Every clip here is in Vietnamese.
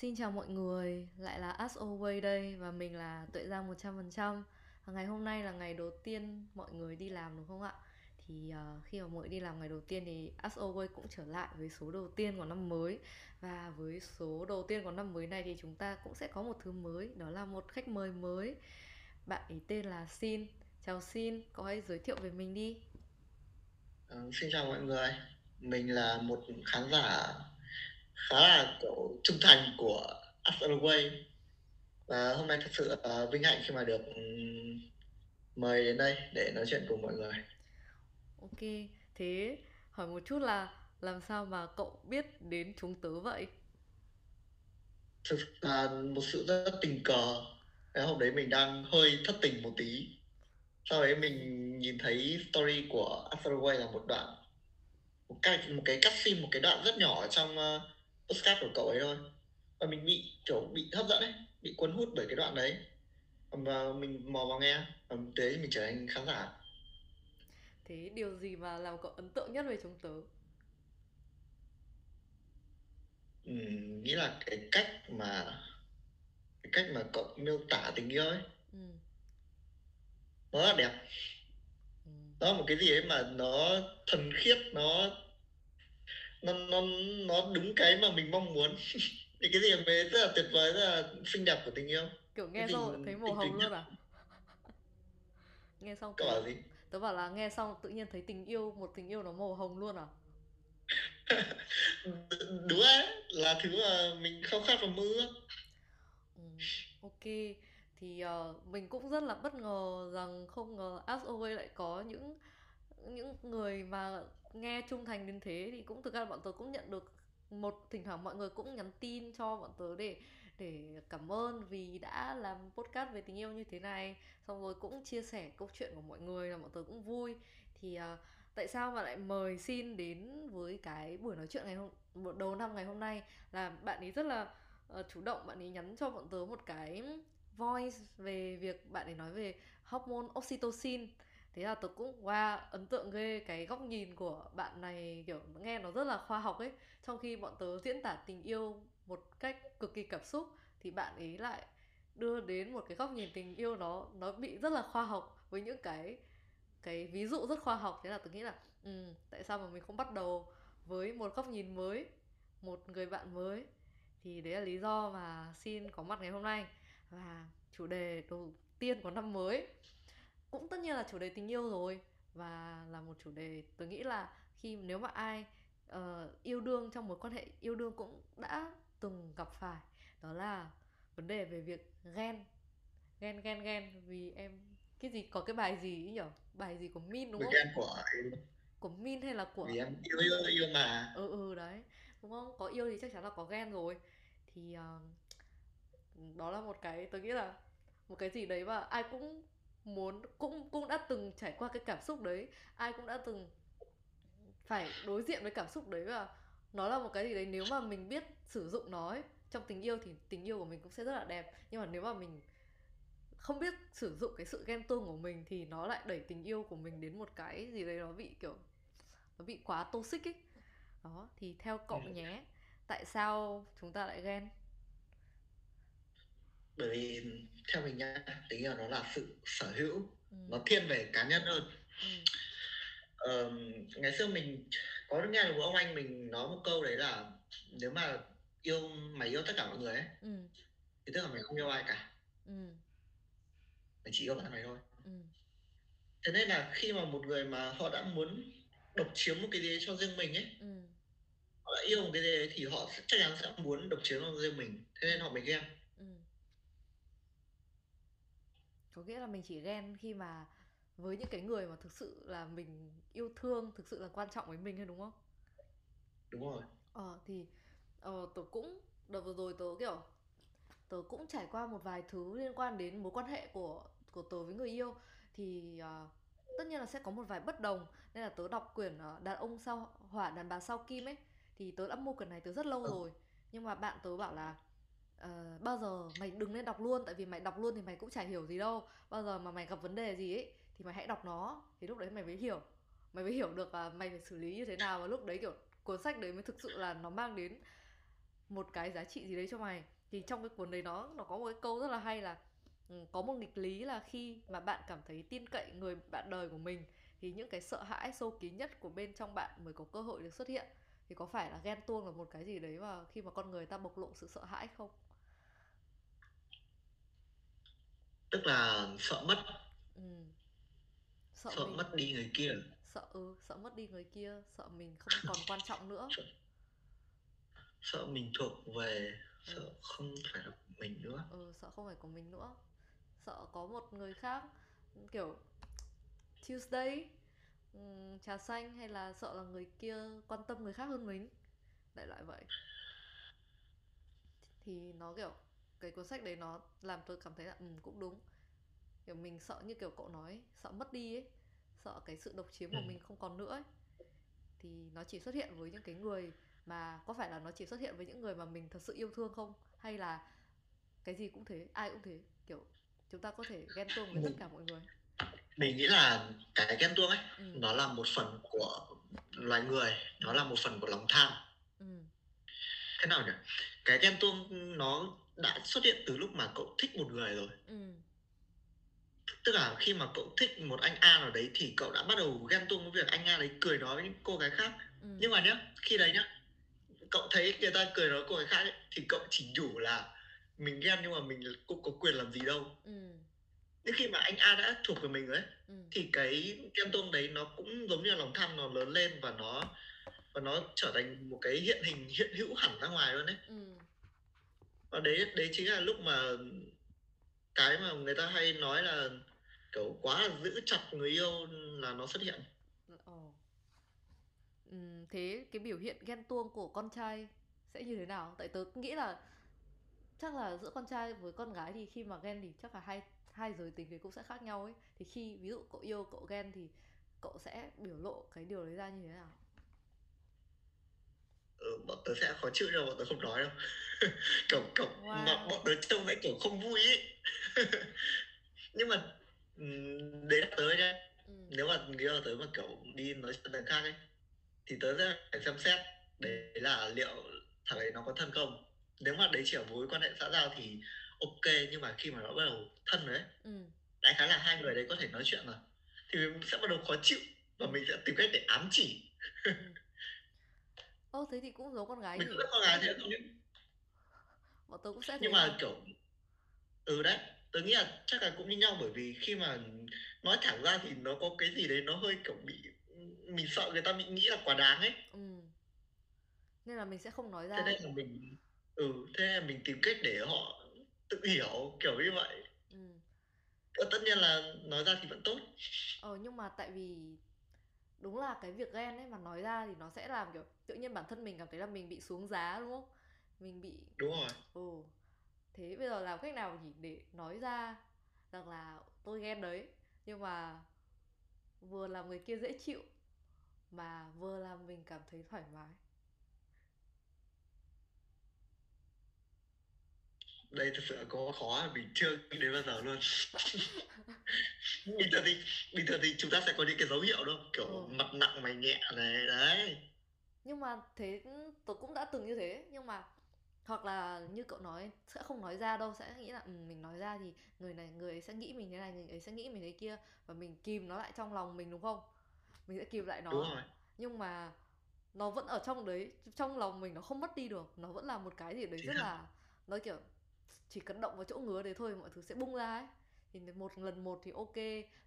Xin chào mọi người, lại là As Always đây và mình là Tuệ Giang 100% Và Ngày hôm nay là ngày đầu tiên mọi người đi làm đúng không ạ? Thì uh, khi mà mọi người đi làm ngày đầu tiên thì As Always cũng trở lại với số đầu tiên của năm mới. Và với số đầu tiên của năm mới này thì chúng ta cũng sẽ có một thứ mới Đó là một khách mời mới. Bạn ấy tên là Sin Chào Sin, có hãy giới thiệu về mình đi. Ừ, xin chào mọi người, mình là một khán giả khá là kiểu trung thành của Afterway và hôm nay thật sự là vinh hạnh khi mà được ừm, mời đến đây để nói chuyện cùng mọi người. Ok, thế hỏi một chút là làm sao mà cậu biết đến chúng tớ vậy? Thực là một sự rất tình cờ. Cái hôm đấy mình đang hơi thất tình một tí. Sau đấy mình nhìn thấy story của Afterway là một đoạn một cái một cái cắt phim một cái đoạn rất nhỏ trong uh, postcard của cậu ấy thôi. Và mình bị kiểu bị hấp dẫn ấy bị cuốn hút bởi cái đoạn đấy. Và mình mò vào nghe và đấy mình trở thành khán giả. Thế điều gì mà làm cậu ấn tượng nhất về chúng tớ? Ừm, nghĩ là cái cách mà cái cách mà cậu miêu tả tình yêu ấy. Ừ, nó là đẹp. Ừ. nó là một cái gì ấy mà nó thuần khiết nó nó nó nó đúng cái mà mình mong muốn thì cái gì mà rất là tuyệt vời rất là xinh đẹp của tình yêu Kiểu nghe xong thấy màu hồng luôn à? Nghe xong cậu bảo gì tớ bảo là nghe xong tự nhiên thấy tình yêu một tình yêu nó màu hồng luôn à? Đúng ấy là thứ mà mình khao khát và mơ ước Ừ, ok. Thì ờ, mình cũng rất là bất ngờ rằng không ngờ As lại có những những người mà nghe trung thành đến thế thì cũng thực ra bọn tớ cũng nhận được một thỉnh thoảng mọi người cũng nhắn tin cho bọn tớ để để cảm ơn vì đã làm podcast về tình yêu như thế này. Xong rồi cũng chia sẻ câu chuyện của mọi người là bọn tớ cũng vui. Thì uh, tại sao mà lại mời xin đến với cái buổi nói chuyện ngày hôm đầu năm ngày hôm nay? Là bạn ấy rất là uh, chủ động bạn ấy nhắn cho bọn tớ một cái voice về việc bạn ấy nói về hormone oxytocin thế là tớ cũng wow ấn tượng ghê cái góc nhìn của bạn này kiểu nghe nó rất là khoa học ấy. Trong khi bọn tớ diễn tả tình yêu một cách cực kỳ cảm xúc thì bạn ấy lại đưa đến một cái góc nhìn tình yêu nó nó bị rất là khoa học với những cái cái ví dụ rất khoa học. Thế là tôi nghĩ là ừ, tại sao mà mình không bắt đầu với một góc nhìn mới một người bạn mới? Thì đấy là lý do mà xin có mặt ngày hôm nay. Và chủ đề đầu tiên của năm mới cũng tất nhiên là chủ đề tình yêu rồi. Và là một chủ đề tôi nghĩ là khi nếu mà ai ờ, yêu đương trong mối quan hệ yêu đương cũng đã từng gặp phải đó là vấn đề về việc ghen. Ghen ghen ghen vì em cái gì có cái bài gì ấy nhở? Bài gì của Min đúng không? của của Min hay là của vì em yêu yêu yêu mà. Ừ ừ đấy. Đúng không? Có yêu thì chắc chắn là có ghen rồi. Thì ờ, đó là một cái tôi nghĩ là một cái gì đấy mà ai cũng muốn cũng cũng đã từng trải qua cái cảm xúc đấy. Ai cũng đã từng phải đối diện với cảm xúc đấy và nó là một cái gì đấy nếu mà mình biết sử dụng nó ấy, trong tình yêu thì tình yêu của mình cũng sẽ rất là đẹp. Nhưng mà nếu mà mình không biết sử dụng cái sự ghen tuông của mình thì nó lại đẩy tình yêu của mình đến một cái gì đấy nó bị kiểu nó bị quá toxic ấy. Đó thì theo cậu nhé tại sao chúng ta lại ghen bởi vì theo mình nha tình yêu nó là sự sở hữu ừ. nó thiên về cá nhân hơn. Ừ. Ờ, ngày xưa mình có nghe được một ông anh mình nói một câu đấy là nếu mà yêu mày yêu tất cả mọi người ấy ừ. thì tức là mày không yêu ai cả. Ừ. Mày chỉ yêu bản thân mày thôi. Ừ. Thế nên là khi mà một người mà họ đã muốn độc chiếm một cái gì cho riêng mình ấy ừ. họ đã yêu một cái gì đấy thì họ sẽ, chắc chắn sẽ muốn độc chiếm cho riêng mình. Thế nên họ mới ghen ừ có nghĩa là mình chỉ ghen khi mà với những cái người mà thực sự là mình yêu thương thực sự là quan trọng với mình thôi đúng không? Đúng rồi. Ờ thì ờ, tớ cũng đợt vừa rồi tớ kiểu tớ cũng trải qua một vài thứ liên quan đến mối quan hệ của của tớ với người yêu. Thì ờ, tất nhiên là sẽ có một vài bất đồng. Nên là tớ đọc quyển ờ, đàn ông sao hỏa đàn bà sao kim ấy thì tớ đã mua quyển này từ rất lâu Ờ, rồi. Nhưng mà bạn tớ bảo là uh, bao giờ mày đừng nên đọc luôn tại vì mày đọc luôn thì mày cũng chả hiểu gì đâu. Bao giờ mà mày gặp vấn đề gì ấy thì mày hãy đọc nó thì lúc đấy mày mới hiểu. Mày mới hiểu được là mày phải xử lý như thế nào và lúc đấy kiểu cuốn sách đấy mới thực sự là nó mang đến một cái giá trị gì đấy cho mày. Thì trong cái cuốn đấy nó nó có một cái câu rất là hay là ừ, có một nghịch lý là khi mà bạn cảm thấy tin cậy người bạn đời của mình thì những cái sợ hãi sâu kín nhất của bên trong bạn mới có cơ hội được xuất hiện. Thì có phải là ghen tuông là một cái gì đấy mà khi mà con người ta bộc lộ sự sợ hãi không? Tức là sợ mất. Ừ. sợ, sợ mình mất đi người kia. Sợ ừ sợ mất đi người kia sợ mình không còn quan trọng nữa. Sợ, sợ mình thuộc về ừ. sợ không phải là mình nữa. Ừ sợ không phải của mình nữa. Sợ có một người khác kiểu Tuesday ừm, trà xanh hay là sợ là người kia quan tâm người khác hơn mình. Đại loại vậy. Thì nó kiểu cái cuốn sách đấy nó làm tôi cảm thấy là ừ, cũng đúng. Kiểu mình sợ như kiểu cậu nói sợ mất đi ấy sợ cái sự độc chiếm ừ. của mình không còn nữa ấy. Thì nó chỉ xuất hiện với những cái người mà có phải là nó chỉ xuất hiện với những người mà mình thật sự yêu thương không? Hay là cái gì cũng thế ai cũng thế? Kiểu chúng ta có thể ghen tuông với tất cả mọi người. mình nghĩ là cái ghen tuông ấy ừ. nó là một phần của loài người nó là một phần của lòng tham. Ừ. thế nào nhỉ? Cái ghen tuông nó đã xuất hiện từ lúc mà cậu thích một người rồi ừ. tức là khi mà cậu thích một anh A nào đấy thì cậu đã bắt đầu ghen tuông với việc anh A đấy cười nói với những cô gái khác ừ. nhưng mà nhá khi đấy nhá cậu thấy người ta cười nói cô gái khác ấy, thì cậu chỉ nhủ là mình ghen nhưng mà mình cũng có quyền làm gì đâu ừ. nhưng khi mà anh A đã thuộc về mình rồi ấy, ừ. thì cái ghen tuông đấy nó cũng giống như là lòng tham nó lớn lên và nó và nó trở thành một cái hiện hình hiện hữu hẳn ra ngoài luôn đấy ừ và đấy đấy chính là lúc mà cái mà người ta hay nói là kiểu quá là giữ chặt người yêu là nó xuất hiện ờ. Ồ. Ừ, thế cái biểu hiện ghen tuông của con trai sẽ như thế nào? Tại tớ nghĩ là chắc là giữa con trai với con gái thì khi mà ghen thì chắc là hai hai giới tính thì cũng sẽ khác nhau ấy. Thì khi ví dụ cậu yêu cậu ghen thì cậu sẽ biểu lộ cái điều đấy ra như thế nào? Ừ, bọn tớ sẽ khó chịu mà bọn tớ không nói đâu kiểu kiểu Wow. bọn, bọn tớ trông sẽ kiểu không vui ấy nhưng mà đấy là tớ nhá Ừ. nếu mà người yêu tớ mà kiểu đi nói chuyện thằng khác ấy thì tớ sẽ phải xem xét đấy là liệu thằng ấy nó có thân không nếu mà đấy chỉ là mối quan hệ xã giao thì ok nhưng mà khi mà nó bắt đầu thân rồi ấy Ừ. đại khái là hai người đấy có thể nói chuyện rồi thì mình sẽ bắt đầu khó chịu và mình sẽ tìm cách để ám chỉ ừ. Ô thế thì cũng giống con gái mình nhỉ? con gái thế thôi Bọn tớ cũng sẽ thế nhưng mà kiểu ừ đấy tớ nghĩ là chắc là cũng như nhau bởi vì khi mà nói thẳng ra thì nó có cái gì đấy nó hơi kiểu bị mình sợ người ta bị nghĩ là quá đáng ấy Ừ. Nên là mình sẽ không nói thế ra. nên là mình ừ thế là mình tìm cách để họ tự hiểu kiểu như vậy Ừ. Và tất nhiên là nói ra thì vẫn tốt Ờ nhưng mà tại vì đúng là cái việc ghen ấy mà nói ra thì nó sẽ làm kiểu tự nhiên bản thân mình cảm thấy là mình bị xuống giá đúng không? Mình bị đúng rồi ừ thế bây giờ làm cách nào nhỉ để nói ra rằng là tôi ghen đấy nhưng mà vừa làm người kia dễ chịu mà vừa làm mình cảm thấy thoải mái. Đây thực sự là có khó mình chưa đến bao giờ luôn. Bình thường thì bình thường thì chúng ta sẽ có những cái dấu hiệu đâu kiểu Ừ. mặt nặng mày nhẹ này đấy. Nhưng mà thế tôi cũng đã từng như thế nhưng mà hoặc là như cậu nói sẽ không nói ra đâu sẽ nghĩ là ừ, mình nói ra thì người này người ấy sẽ nghĩ mình thế này người ấy sẽ nghĩ mình thế kia và mình kìm nó lại trong lòng mình đúng không? Mình sẽ kìm lại đúng nó rồi. Nhưng mà nó vẫn ở trong đấy trong lòng mình nó không mất đi được nó vẫn là một cái gì đấy rất là nó kiểu chỉ cần động vào chỗ ngứa đấy thôi mọi thứ sẽ bung ra ấy. Thì một lần một thì ok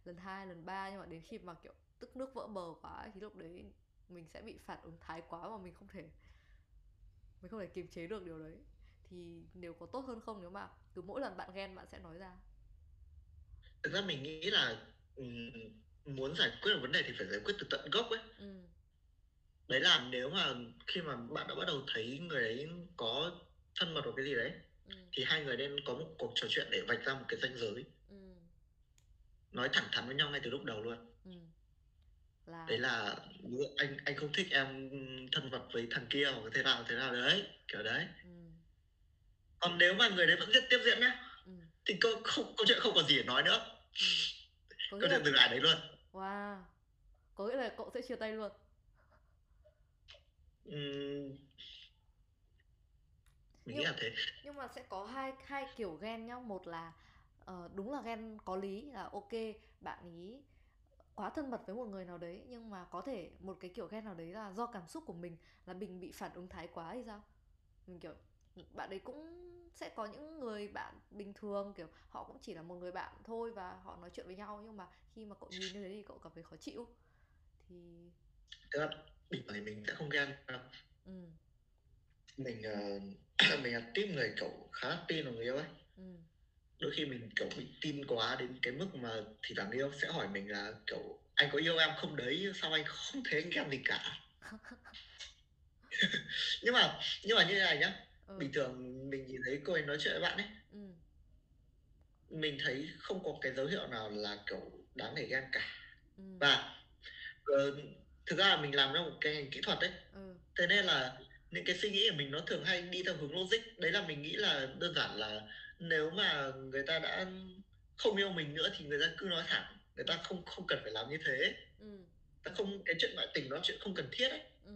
lần hai lần ba nhưng mà đến khi mà kiểu tức nước vỡ bờ quá ấy, thì lúc đấy mình sẽ bị phản ứng thái quá mà mình không thể mình không thể kiềm chế được điều đấy. Thì nếu có tốt hơn không nếu mà cứ mỗi lần bạn ghen bạn sẽ nói ra. Thực ra mình nghĩ là ừm, muốn giải quyết được vấn đề thì phải giải quyết từ tận gốc ấy. Ừ. Đấy là nếu mà khi mà bạn đã bắt đầu thấy người đấy có thân mật hoặc cái gì đấy ừ. Thì hai người nên có một cuộc trò chuyện để vạch ra một cái ranh giới. Ừ. Nói thẳng thắn với nhau ngay từ lúc đầu luôn. Ừ. Là đấy là anh anh không thích em thân mật với thằng kia hoặc thế nào thế nào. Đấy kiểu đấy. Ừ. Còn nếu mà người đấy vẫn tiếp tiếp diễn nhá ừ. thì câu không câu chuyện không còn gì để nói nữa. Ừ. Có câu chuyện dừng lại đấy luôn. Wow. Có nghĩa là cậu sẽ chia tay luôn mình nghĩ là thế. nhưng mà sẽ có hai hai kiểu ghen nhá. Một là uh, đúng là ghen có lý là ok bạn ý quá thân mật với một người nào đấy nhưng mà có thể một cái kiểu ghen nào đấy là do cảm xúc của mình là mình bị phản ứng thái quá hay sao? Mình kiểu bạn ấy cũng sẽ có những người bạn bình thường kiểu họ cũng chỉ là một người bạn thôi và họ nói chuyện với nhau nhưng mà khi mà cậu nhìn như thế thì cậu cảm thấy khó chịu. Thì Thế là bình thường thì mình sẽ không ghen đâu. ừ. Mình, ờ, mình là tiếp người, cậu khá tin vào người yêu ấy. ừ Đôi khi mình, kiểu, bị tin quá đến cái mức mà thì thằng yêu sẽ hỏi mình là, kiểu, "Anh có yêu em không đấy? Sao anh không thấy anh ghen gì cả?" Nhưng mà nhưng mà như thế này nhá, ừ bình thường mình nhìn thấy cô ấy nói chuyện với bạn ấy, ừ mình thấy không có cái dấu hiệu nào là, kiểu, đáng để ghen cả. ừ Và, ờ, thực ra là mình làm trong một cái ngành kỹ thuật ấy, ừ thế nên là những cái suy nghĩ của mình nó thường hay đi theo hướng logic. Đấy là mình nghĩ là đơn giản là nếu mà người ta đã không yêu mình nữa thì người ta cứ nói thẳng, người ta không không cần phải làm như thế. ừ Ta không cái chuyện ngoại tình đó chuyện không cần thiết ấy. ừ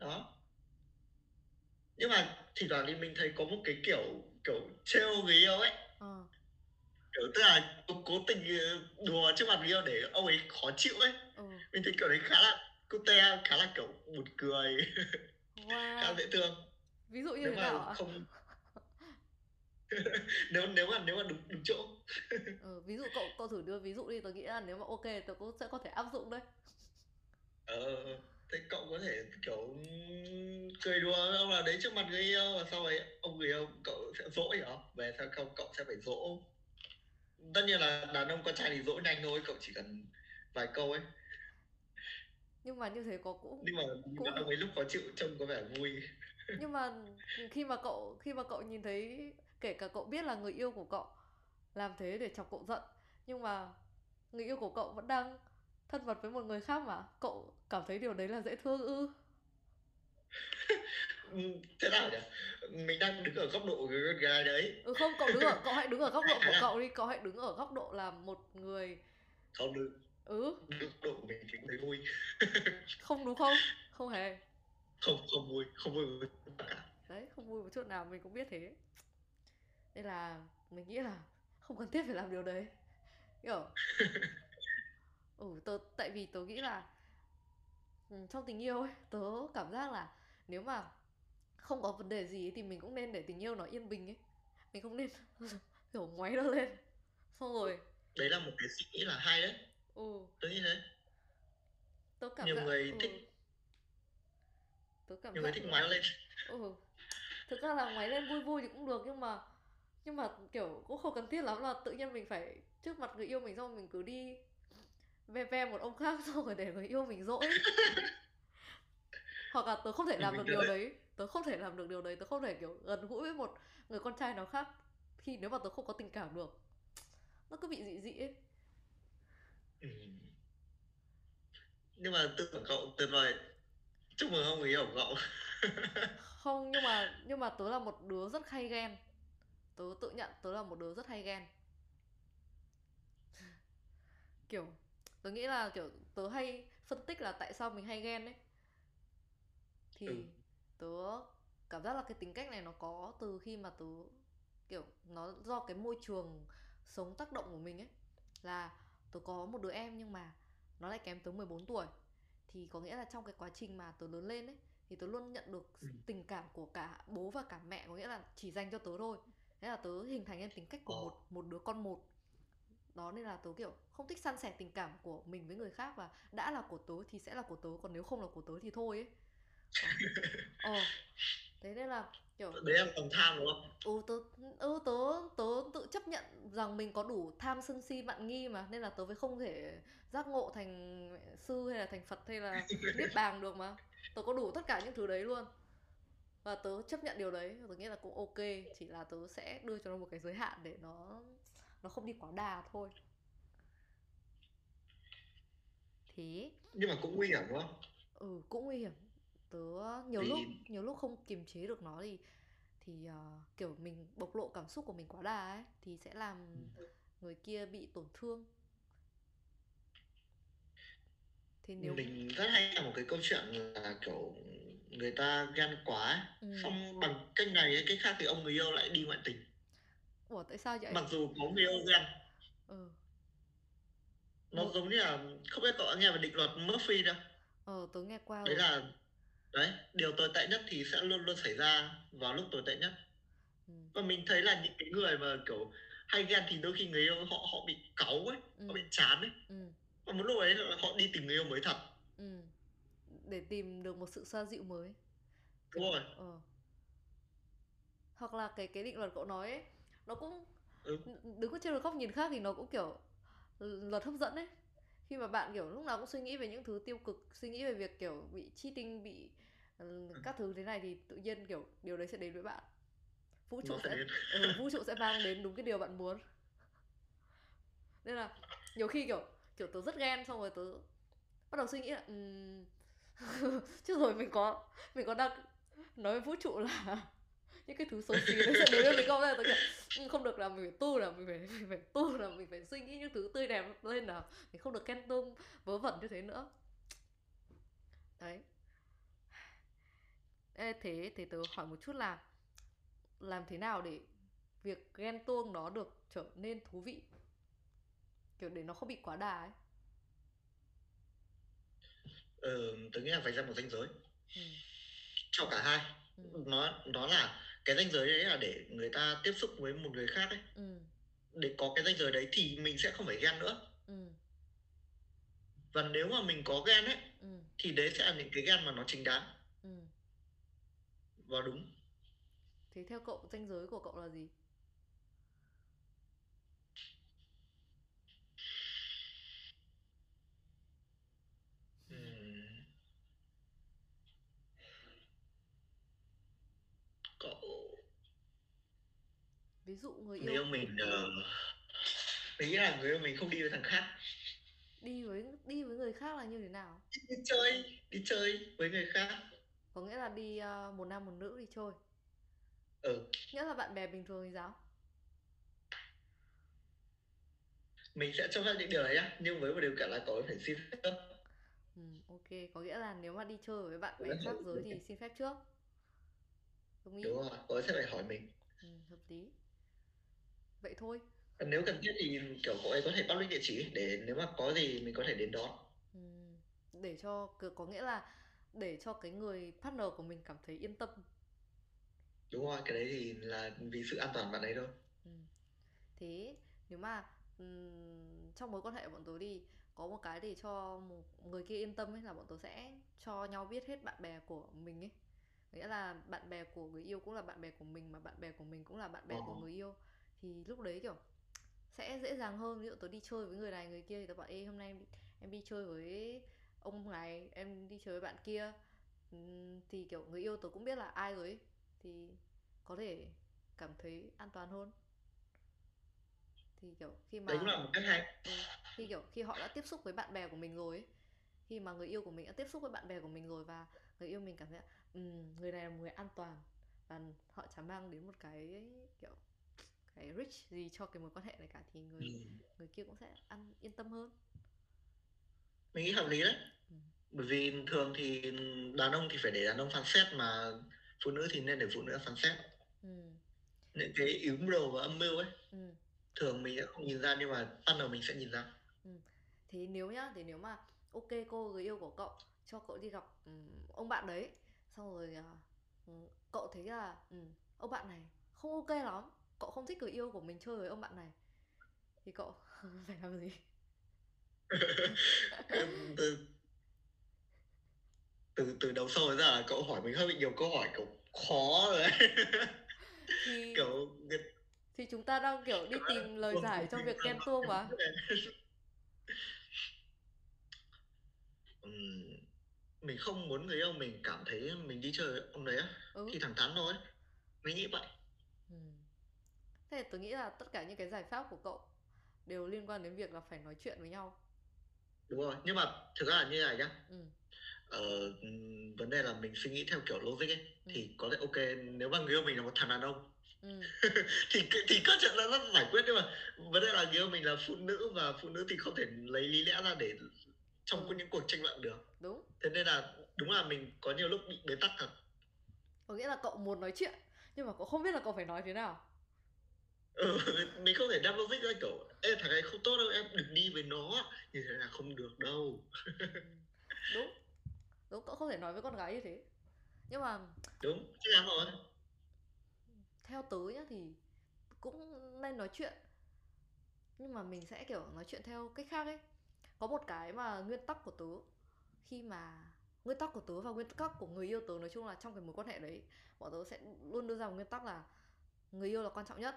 Đó. Nhưng mà thỉnh thoảng thì mình thấy có một cái kiểu kiểu trêu người yêu ấy, ờ kiểu tức là cố, cố tình ờ, đùa trước mặt người yêu để ông ấy khó chịu ấy. ừ Mình thấy kiểu đấy khá là cute, khá là kiểu buồn cười, khá wow dễ thương. ví dụ như Nếu thế nào ạ? không nếu nếu mà nếu mà đúng đúng chỗ. Ừ, ví dụ cậu cậu thử đưa ví dụ đi tôi nghĩ là nếu mà ok tôi cũng sẽ có thể áp dụng đấy. Ờ thế cậu có thể kiểu cười đùa ông nào đấy trước mặt người yêu và sau đấy ông người yêu cậu sẽ dỗ nhở về sao không cậu sẽ phải dỗ. Tất nhiên là đàn ông con trai thì dỗ nhanh thôi cậu chỉ cần vài câu ấy nhưng mà như thế có cũng nhưng mà cũng ông ấy lúc khó chịu trông có vẻ vui. Nhưng mà khi mà cậu khi mà cậu nhìn thấy kể cả cậu biết là người yêu của cậu làm thế để chọc cậu giận nhưng mà người yêu của cậu vẫn đang thân mật với một người khác mà cậu cảm thấy điều đấy là dễ thương ư? Ừm, thế nào nhỉ? Mình đang đứng ở góc độ của con gái đấy. Ừ không cậu đứng ở cậu hãy đứng ở góc độ của cậu đi cậu hãy đứng ở góc độ là một người không được ừ. Độ của mình cũng thấy vui. Không đúng không? Không hề. Không không vui. Không vui với cả. Đấy không vui một chút nào mình cũng biết thế. Nên là mình nghĩ là không cần thiết phải làm điều đấy. Kiểu ừ tớ tại vì tớ nghĩ là ừ, trong tình yêu ấy tớ cảm giác là nếu mà không có vấn đề gì ấy, thì mình cũng nên để tình yêu nó yên bình ấy. Mình không nên kiểu ngoáy nó lên. Xong rồi đấy là một cái suy nghĩ là hay đấy ừ tôi nghĩ thế. Tớ cảm nhiều giác người ừ, thích tớ cảm nhiều người giác thích là ngoái lên. Ừ thực ra là ngoáy lên vui vui thì cũng được nhưng mà nhưng mà kiểu cũng không cần thiết lắm là tự nhiên mình phải trước mặt người yêu mình xong mình cứ đi ve ve một ông khác xong rồi để người yêu mình dỗi. Hoặc là tớ không thể làm mình được điều đấy đấy. Tớ không thể làm được điều đấy. Tớ không thể kiểu gần gũi với một người con trai nào khác khi nếu mà tớ không có tình cảm được. Nó cứ bị dị dị ấy ừ. nhưng mà tư tưởng cậu tuyệt vời. Chúc mừng ông yêu của cậu. Không nhưng mà nhưng mà tớ là một đứa rất hay ghen. Tớ tự nhận tớ là một đứa rất hay ghen. Kiểu tớ nghĩ là kiểu tớ hay phân tích là tại sao mình hay ghen ấy. Thì ừ. tớ cảm giác là cái tính cách này nó có từ khi mà tớ kiểu nó do cái môi trường sống tác động của mình ấy. Là tớ có một đứa em nhưng mà nó lại kém tớ 14 tuổi. Thì có nghĩa là trong cái quá trình mà tớ lớn lên ấy thì tớ luôn nhận được Ừ. tình cảm của cả bố và cả mẹ có nghĩa là chỉ dành cho tớ thôi. Thế là tớ hình thành nên tính cách của Ồ. một một đứa con một. Đó nên là tớ kiểu không thích san sẻ tình cảm của mình với người khác và đã là của tớ thì sẽ là của tớ còn nếu không là của tớ thì thôi ấy. Ờ thế nên là kiểu đấy là lòng tham đúng không? Ừ tớ ừ tớ tớ tự chấp nhận rằng mình có đủ tham sân si mạn nghi mà nên là tớ mới không thể giác ngộ thành sư hay là thành phật hay là niết bàn được mà. Tớ có đủ tất cả những thứ đấy luôn. Và tớ chấp nhận điều đấy tớ nghĩ là cũng ok chỉ là tớ sẽ đưa cho nó một cái giới hạn để nó nó không đi quá đà thôi. Thế. Nhưng mà cũng nguy hiểm đúng không? Ừ cũng nguy hiểm tớ nhiều vì lúc nhiều lúc không kiềm chế được nó thì thì ờ, kiểu mình bộc lộ cảm xúc của mình quá đà ấy thì sẽ làm người kia bị tổn thương. Thì nếu mình rất hay là một cái câu chuyện là kiểu người ta ghen quá ấy. Ừ. xong bằng cách này ấy, cách khác thì ông người yêu lại đi ngoại tình. Ủa tại sao vậy? Mặc dù có người yêu ghen ừ. Nó Một- giống như là không biết cậu đã nghe về định luật Murphy đâu. Ờ tớ nghe qua đấy rồi. là đấy điều tồi tệ nhất thì sẽ luôn luôn xảy ra vào lúc tồi tệ nhất. Ừ. và mình thấy là những cái người mà kiểu hay ghen thì đôi khi người yêu họ họ bị cáu ấy Ừ. họ bị chán ấy. Ừ. Và một lúc ấy là họ đi tìm người yêu mới thật. Ừ. Để tìm được một sự xoa dịu mới. Đúng rồi. Ờ. Hoặc là cái cái định luật cậu nói ấy nó cũng ừ. đứng ở trên một góc nhìn khác thì nó cũng kiểu luật hấp dẫn ấy khi mà bạn kiểu lúc nào cũng suy nghĩ về những thứ tiêu cực suy nghĩ về việc kiểu bị cheating bị ừ, các thứ thế này thì tự nhiên kiểu điều đấy sẽ đến với bạn. Vũ trụ sẽ sẽ ừ, vũ trụ sẽ mang đến đúng cái điều bạn muốn. Nên là nhiều khi kiểu kiểu tớ rất ghen xong rồi tớ bắt đầu suy nghĩ là um... chứ rồi mình có mình có đang nói với vũ trụ là những cái thứ xấu xí đấy sẽ đến với mình không nên tớ kiểu "Ừ, không được là mình phải tu là mình phải mình phải tu là mình phải suy nghĩ những thứ tươi đẹp lên nào mình không được ken tôm vớ vẩn như thế nữa. Đấy. Ê, thế thế tớ hỏi một chút là làm thế nào để việc ghen tuông nó được trở nên thú vị? Kiểu để nó không bị quá đà ấy. Ừ, tớ nghĩ là phải ra một ranh giới. Ừ. cho cả hai. Ừ. nó nó là cái ranh giới đấy là để người ta tiếp xúc với một người khác ấy Ừ. để có cái ranh giới đấy thì mình sẽ không phải ghen nữa Ừ. và nếu mà mình có ghen ấy Ừ. thì đấy sẽ là những cái ghen mà nó chính đáng Ừ. và đúng thế theo cậu ranh giới của cậu là gì Ừm. cậu ví dụ người người yêu yêu mình ờ, mình nghĩ là người yêu mình không đi với thằng khác. Đi với đi với người khác là như thế nào? Đi chơi đi chơi với người khác. Có nghĩa là đi ờ, một nam một nữ đi chơi? Ừ. Nghĩa là bạn bè bình thường thì sao? Mình sẽ cho phép những điều đấy nhá nhưng với một điều kiện là cậu phải xin phép ừ, ok. Có nghĩa là nếu mà đi chơi với bạn bè Đúng khác rồi. giới thì xin phép trước. Đồng ý. Đúng rồi cậu sẽ phải hỏi mình. Ừ, hợp lý vậy thôi nếu cần thiết thì kiểu cậu ấy có thể public địa chỉ để nếu mà có gì mình có thể đến đó ừ, để cho có nghĩa là để cho cái người partner của mình cảm thấy yên tâm đúng rồi cái đấy thì là vì sự an toàn bạn ấy thôi Ừ. Thế nếu mà trong mối quan hệ của bọn tớ đi có một cái để cho một người kia yên tâm ấy là bọn tớ sẽ cho nhau biết hết bạn bè của mình ấy. Nghĩa là bạn bè của người yêu cũng là bạn bè của mình mà bạn bè của mình cũng là bạn bè của Ờ. người yêu. Thì lúc đấy kiểu sẽ dễ dàng hơn. Ví dụ tớ đi chơi với người này người kia thì tớ bảo ê hôm nay em đi, em đi chơi với ông này em đi chơi với bạn kia. Thì kiểu người yêu tớ cũng biết là ai rồi ấy. thì có thể cảm thấy an toàn hơn. Thì kiểu khi mà cũng là một cách hay. Ừ, khi kiểu khi họ đã tiếp xúc với bạn bè của mình rồi ấy, khi mà người yêu của mình đã tiếp xúc với bạn bè của mình rồi và người yêu mình cảm thấy um, người này là một người an toàn và họ chả mang đến một cái kiểu cái rich gì cho cái mối quan hệ này cả thì người ừ. người kia cũng sẽ ăn yên tâm hơn mình nghĩ hợp lý đấy Ừ. bởi vì thường thì đàn ông thì phải để đàn ông phán xét mà phụ nữ thì nên để phụ nữ phán xét ừ, những cái yếu mưu và âm mưu ấy ừ. thường mình sẽ không nhìn ra nhưng mà partner mình sẽ nhìn ra thế nếu nhá thì nếu mà ok cô người yêu của cậu cho cậu đi gặp ừm, ông bạn đấy xong rồi ừ, cậu thấy là ừ, ông bạn này không ok lắm cậu không thích người yêu của mình chơi với ông bạn này. Thì cậu phải làm gì? Từ từ từ đầu sâu đến giờ cậu hỏi mình hơi bị nhiều câu hỏi kiểu khó rồi thì người- thì chúng ta đang kiểu đi tìm lời giải cho việc ken tuông mà. mình không muốn người yêu mình cảm thấy mình đi chơi với ông đấy á. Ừ. thì thẳng thắn thôi. Mình nghĩ vậy. Thế tôi nghĩ là tất cả những cái giải pháp của cậu đều liên quan đến việc là phải nói chuyện với nhau đúng rồi nhưng mà thực ra là như này nhá ừ. ờ, vấn đề là mình suy nghĩ theo kiểu logic ấy Ừ. thì có lẽ ok nếu mà người yêu mình là một thằng đàn ông Ừ. thì thì câu chuyện nó giải quyết nhưng mà vấn đề là người yêu mình là phụ nữ và phụ nữ thì không thể lấy lý lẽ ra để trong Ừ. những cuộc tranh luận được đúng thế nên là đúng là mình có nhiều lúc bị bế tắc thật có nghĩa là cậu muốn nói chuyện nhưng mà cậu không biết là cậu phải nói thế nào ừ, mình không thể đáp logic ra kiểu ê thằng này không tốt đâu em đừng đi với nó. Như thế là không được đâu. Đúng. Đúng cậu không thể nói với con gái như thế. Nhưng mà đúng. Chắc chắn rồi theo tớ nhá thì cũng nên nói chuyện. Nhưng mà mình sẽ kiểu nói chuyện theo cách khác ấy. Có một cái mà nguyên tắc của tớ khi mà nguyên tắc của tớ và nguyên tắc của người yêu tớ nói chung là trong cái mối quan hệ đấy bọn tớ sẽ luôn đưa ra một nguyên tắc là người yêu là quan trọng nhất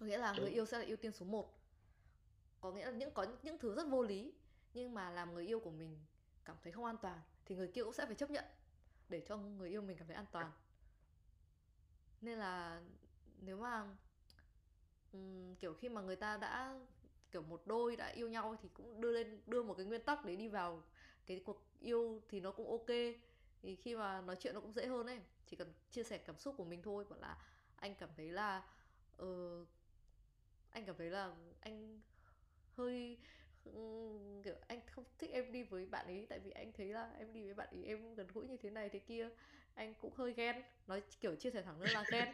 có nghĩa là người đúng yêu sẽ là ưu tiên số một. Có nghĩa là những có những thứ rất vô lý nhưng mà làm người yêu của mình cảm thấy không an toàn thì người kia cũng sẽ phải chấp nhận để cho người yêu mình cảm thấy an toàn. Nên là nếu mà ừm, kiểu khi mà người ta đã kiểu một đôi đã yêu nhau thì cũng đưa lên đưa một cái nguyên tắc để đi vào cái cuộc yêu thì nó cũng ok. Thì khi mà nói chuyện nó cũng dễ hơn ấy. Chỉ cần chia sẻ cảm xúc của mình thôi bảo là anh cảm thấy là ờ, anh cảm thấy là anh hơi ừm, kiểu anh không thích em đi với bạn ấy tại vì anh thấy là em đi với bạn ấy em gần gũi như thế này thế kia anh cũng hơi ghen. Nói kiểu chia sẻ thẳng luôn là ghen.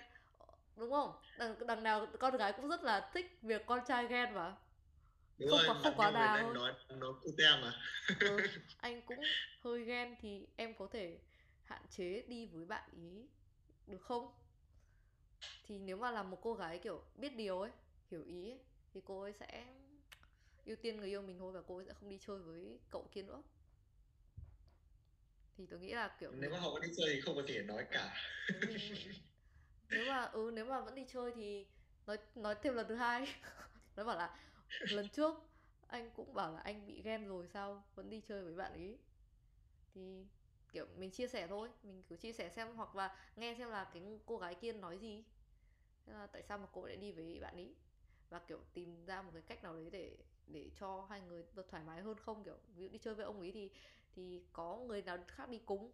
Đúng không? Đằng, đằng nào con gái cũng rất là thích việc con trai ghen mà. Đúng không rồi quá không quá đà thôi. nói nó mà. Ừ, anh cũng hơi ghen thì em có thể hạn chế đi với bạn ý được không? Thì nếu mà là một cô gái kiểu biết điều ấy hiểu ý ấy, thì cô ấy sẽ ưu tiên người yêu mình thôi và cô ấy sẽ không đi chơi với cậu kia nữa. Thì tôi nghĩ là kiểu nếu mà họ có đi chơi thì không có để nói cả. Mình nếu mà ừ nếu mà vẫn đi chơi thì nói nói thêm lần thứ hai. Nó bảo là lần trước anh cũng bảo là anh bị ghen rồi sao vẫn đi chơi với bạn ấy? Thì kiểu mình chia sẻ thôi mình cứ chia sẻ xem hoặc là nghe xem là cái cô gái kia nói gì. Thế là tại sao mà cô lại đi với bạn ấy và kiểu tìm ra một cái cách nào đấy để để cho hai người được thoải mái hơn không? Kiểu ví dụ đi chơi với ông ấy thì thì có người nào khác đi cùng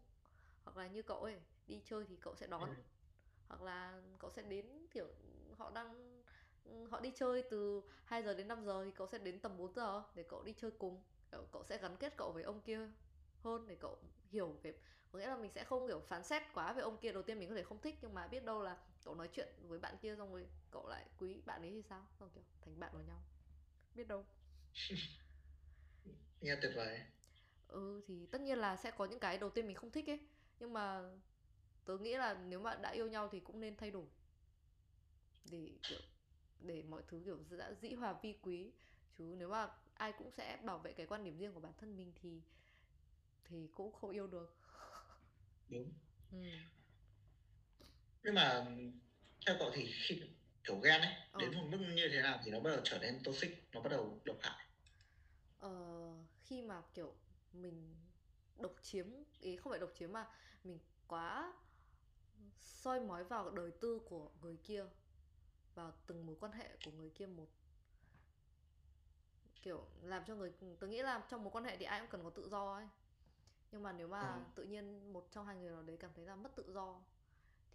hoặc là như cậu ấy đi chơi thì cậu sẽ ừ. đón hoặc là cậu sẽ đến kiểu họ đang họ đi chơi từ 2 giờ đến 5 giờ thì cậu sẽ đến tầm 4 giờ để cậu đi chơi cùng. Cậu, cậu sẽ gắn kết cậu với ông kia hơn để cậu hiểu cái có nghĩa là mình sẽ không kiểu phán xét quá về ông kia đầu tiên mình có thể không thích nhưng mà biết đâu là cậu nói chuyện với bạn kia xong rồi cậu lại quý bạn ấy thì sao? Xong kiểu thành bạn của nhau. Biết đâu. Nghe tuyệt vời. Ừ thì tất nhiên là sẽ có những cái đầu tiên mình không thích ấy. Nhưng mà tớ nghĩ là nếu mà đã yêu nhau thì cũng nên thay đổi. Để kiểu để mọi thứ kiểu đã dĩ hòa vi quý. Chứ nếu mà ai cũng sẽ bảo vệ cái quan điểm riêng của bản thân mình thì thì cũng không yêu được. Đúng. Ừ. Nhưng mà theo cậu thì khi kiểu ghen ấy ờ. đến một mức như thế nào thì nó bắt đầu trở nên toxic nó bắt đầu độc hại? Ờ khi mà kiểu mình độc chiếm ý không phải độc chiếm mà mình quá soi mói vào đời tư của người kia vào từng mối quan hệ của người kia một. Kiểu làm cho người tôi nghĩ là trong mối quan hệ thì ai cũng cần có tự do ấy nhưng mà nếu ừ. mà tự nhiên một trong hai người nào đấy cảm thấy là mất tự do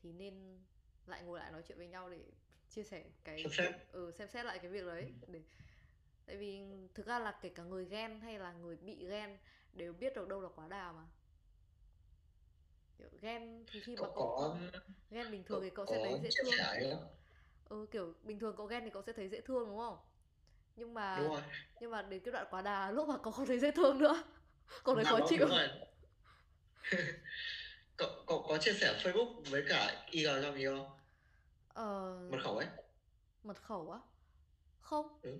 thì nên lại ngồi lại nói chuyện với nhau để chia sẻ cái xem xét. ừ, xem xét lại cái việc ừ. đấy để tại vì thực ra là kể cả người ghen hay là người bị ghen đều biết được đâu là quá đà mà. Kiểu ghen thì khi mà cậu cậu có ghen bình thường cậu thì cậu sẽ thấy dễ thương. ừ kiểu bình thường cậu ghen thì cậu sẽ thấy dễ thương đúng không? Nhưng mà nhưng mà đến cái đoạn quá đà lúc mà cậu không thấy dễ thương nữa cậu thấy nào khó đó chịu. cậu cậu có chia sẻ Facebook với cả IG cho yêu không? Ờ mật khẩu ấy. mật khẩu á? Không. Ừ.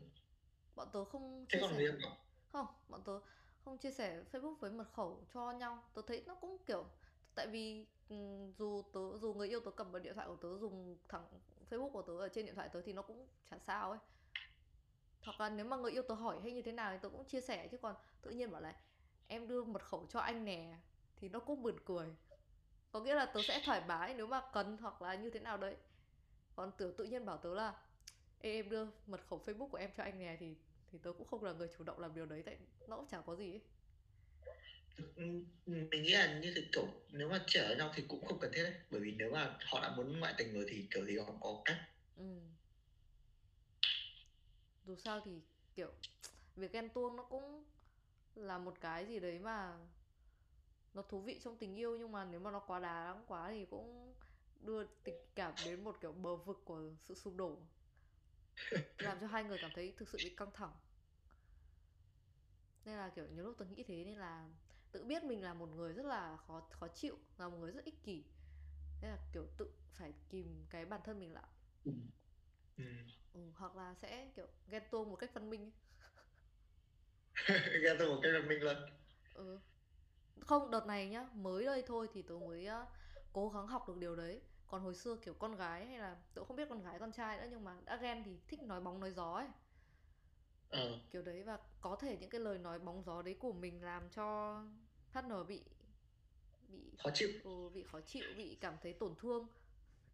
bọn tớ không thế chia còn sẻ cậu? Không bọn tớ không chia sẻ Facebook với mật khẩu cho nhau. Tớ thấy nó cũng kiểu tại vì ừm, dù tớ dù người yêu tớ cầm vào điện thoại của tớ dùng thẳng Facebook của tớ ở trên điện thoại tớ thì nó cũng chả sao ấy. Hoặc là nếu mà người yêu tớ hỏi hay như thế nào thì tớ cũng chia sẻ chứ còn tự nhiên bảo là em đưa mật khẩu cho anh nè thì nó cũng buồn cười. Có nghĩa là tớ sẽ thoải mái nếu mà cần hoặc là như thế nào đấy. Còn tưởng tự nhiên bảo tớ là Ê, em đưa mật khẩu Facebook của em cho anh nè thì thì tớ cũng không là người chủ động làm điều đấy tại nó cũng chả có gì ấy. Ừ, mình nghĩ là như thế kiểu nếu mà trẻ ở nhau thì cũng không cần thiết đấy. Bởi vì nếu mà họ đã muốn ngoại tình rồi thì kiểu gì họ có cách. Ừ. dù sao thì kiểu việc ghen tuông nó cũng là một cái gì đấy mà nó thú vị trong tình yêu nhưng mà nếu mà nó quá đáng quá thì cũng đưa tình cảm đến một kiểu bờ vực của sự sụp đổ làm cho hai người cảm thấy thực sự bị căng thẳng nên là kiểu nhiều lúc tôi nghĩ thế nên là tự biết mình là một người rất là khó khó chịu là một người rất ích kỷ nên là kiểu tự phải kìm cái bản thân mình lại ừ. Ừ. hoặc là sẽ kiểu ghen tuông một cách văn minh ghen tuông một cách văn minh luôn ừ. không đợt này nhá mới đây thôi thì tôi mới uh, cố gắng học được điều đấy. Còn hồi xưa kiểu con gái hay là tôi không biết con gái con trai nữa nhưng mà đã ghen thì thích nói bóng nói gió ấy. Ờ. kiểu đấy và có thể những cái lời nói bóng gió đấy của mình làm cho partner bị bị khó chịu. Ừ, bị khó chịu bị cảm thấy tổn thương.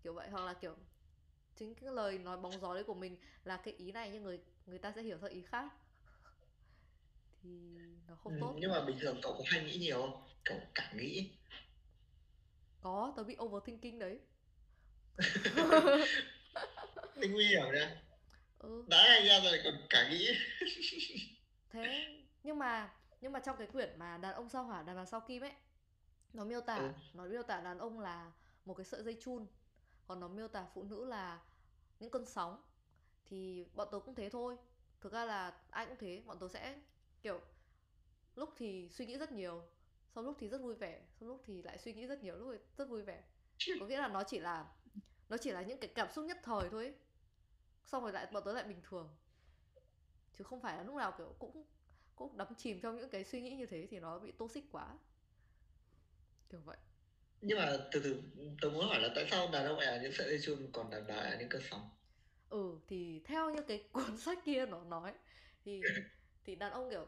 Kiểu vậy hoặc là kiểu chính cái lời nói bóng gió đấy của mình là cái ý này nhưng người người ta sẽ hiểu theo ý khác thì nó không ừ, tốt. nhưng mà bình thường cậu có hay nghĩ nhiều không? Cậu cả nghĩ. Có tớ bị overthinking đấy. Nguy hiểm nha ừ. đã hay ra rồi còn cả nghĩ. Thế nhưng mà nhưng mà trong cái quyển mà đàn ông sao hỏa đàn bà sao kim ấy nó miêu tả ừ. nó miêu tả đàn ông là một cái sợi dây chun. Còn nó miêu tả phụ nữ là những cơn sóng. Thì bọn tớ cũng thế thôi. Thực ra là ai cũng thế bọn tớ sẽ kiểu lúc thì suy nghĩ rất nhiều sau lúc thì rất vui vẻ sau lúc thì lại suy nghĩ rất nhiều lúc thì rất vui vẻ. Có nghĩa là nó chỉ là nó chỉ là những cái cảm xúc nhất thời thôi ấy. xong rồi lại bọn tớ lại bình thường. Chứ không phải là lúc nào kiểu cũng cũng đắm chìm trong những cái suy nghĩ như thế thì nó bị toxic quá. Kiểu vậy. Nhưng mà từ từ tôi muốn hỏi là tại sao đàn ông là những sợi dây chun còn đàn bà là những cơn sóng? Ừ thì theo như cái cuốn sách kia nó nói thì thì đàn ông kiểu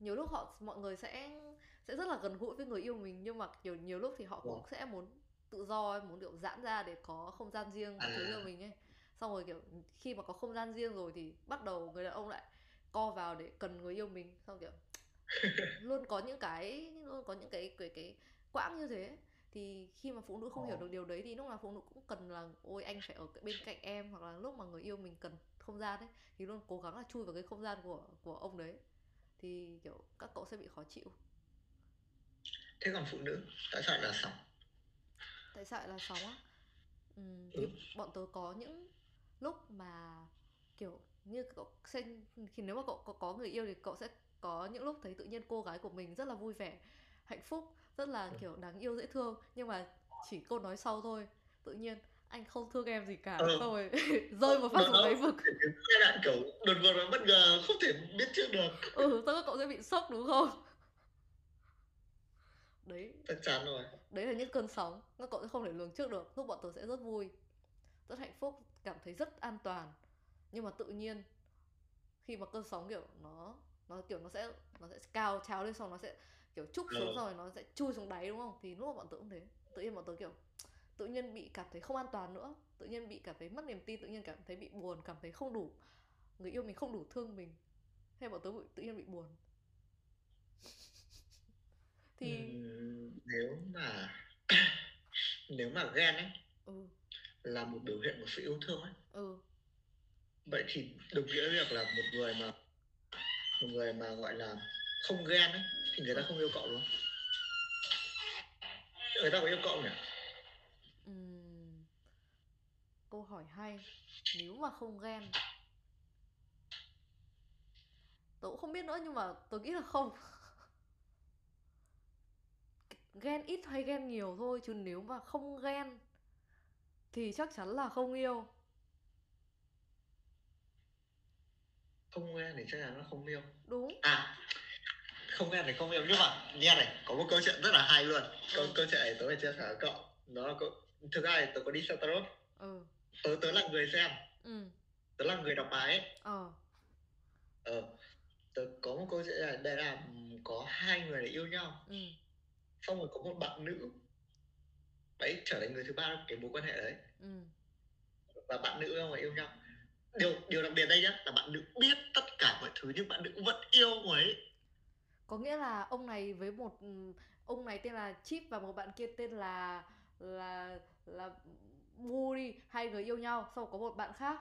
nhiều lúc họ mọi người sẽ sẽ rất là gần gũi với người yêu mình nhưng mà kiểu nhiều lúc thì họ cũng sẽ muốn tự do ấy, muốn kiểu giãn ra để có không gian riêng các thứ cho mình ấy. Xong rồi kiểu khi mà có không gian riêng rồi thì bắt đầu người đàn ông lại co vào để cần người yêu mình. Xong kiểu luôn có những cái luôn có những cái cái cái quãng như thế. Thì khi mà phụ nữ không hiểu được điều đấy thì lúc nào phụ nữ cũng cần là ôi anh phải ở bên cạnh em. Hoặc là lúc mà người yêu mình cần không gian ấy thì luôn cố gắng là chui vào cái không gian của của ông đấy. Thì kiểu các cậu sẽ bị khó chịu. Thế còn phụ nữ tại sao là sóng? Tại sao là sóng á? Ừ, thì ừ. bọn tớ có những lúc mà kiểu như cậu sẽ khi nếu mà cậu có, có người yêu thì cậu sẽ có những lúc thấy tự nhiên cô gái của mình rất là vui vẻ hạnh phúc rất là kiểu đáng yêu dễ thương. Nhưng mà chỉ câu nói sau thôi tự nhiên anh không thương em gì cả ừ. xong rồi rơi một phát xuống đáy vực. giai đoạn kiểu đột ngột và bất ngờ không thể biết trước được. Ừ sau đó cậu sẽ bị sốc đúng không? Đấy. Chắc chắn rồi. Đấy là những cơn sóng các cậu sẽ không thể lường trước được lúc bọn tớ sẽ rất vui rất hạnh phúc cảm thấy rất an toàn. Nhưng mà tự nhiên khi mà cơn sóng kiểu nó nó kiểu nó sẽ nó sẽ cao trào lên xong nó sẽ kiểu trúc xuống ừ. rồi nó sẽ chui xuống đáy đúng không? Thì lúc mà bọn tớ cũng thế tự nhiên bọn tớ kiểu tự nhiên bị cảm thấy không an toàn nữa tự nhiên bị cảm thấy mất niềm tin tự nhiên cảm thấy bị buồn cảm thấy không đủ người yêu mình không đủ thương mình. Hay bọn tớ bị, tự nhiên bị buồn. Thì ừ, nếu mà nếu mà ghen ấy ừ. là một biểu hiện của sự yêu thương ấy. Ừ. vậy thì đồng nghĩa việc là một người mà một người mà gọi là không ghen ấy thì người ta không yêu cậu không? Người ta có yêu cậu nhỉ câu hỏi hay nếu mà không ghen. Tớ cũng không biết nữa nhưng mà tớ nghĩ là không. Ghen ít hay ghen nhiều thôi chứ nếu mà không ghen thì chắc chắn là không yêu. Không ghen thì chắc chắn là không yêu. Đúng. À không ghen thì không yêu. Nhưng mà nghe này có một câu chuyện rất là hay luôn. Câu, ừ. câu chuyện này tớ phải chia sẻ với cậu. Nó là câu thực ra thì tớ có đi xem tarot. Ừ. tớ tớ là người xem. Ừ. tớ là người đọc bài ấy. Ờ. Ờ tớ có một câu chuyện là đây là có hai người để yêu nhau. Ừ. xong rồi có một bạn nữ đấy trở thành người thứ ba trong cái mối quan hệ đấy. Ừ. và bạn nữ không phải yêu nhau. Điều điều đặc biệt đây nhá là bạn nữ biết tất cả mọi thứ nhưng bạn nữ vẫn yêu người ấy. Có nghĩa là ông này với một ông này tên là chip và một bạn kia tên là là là bu đi hai người yêu nhau xong có một bạn khác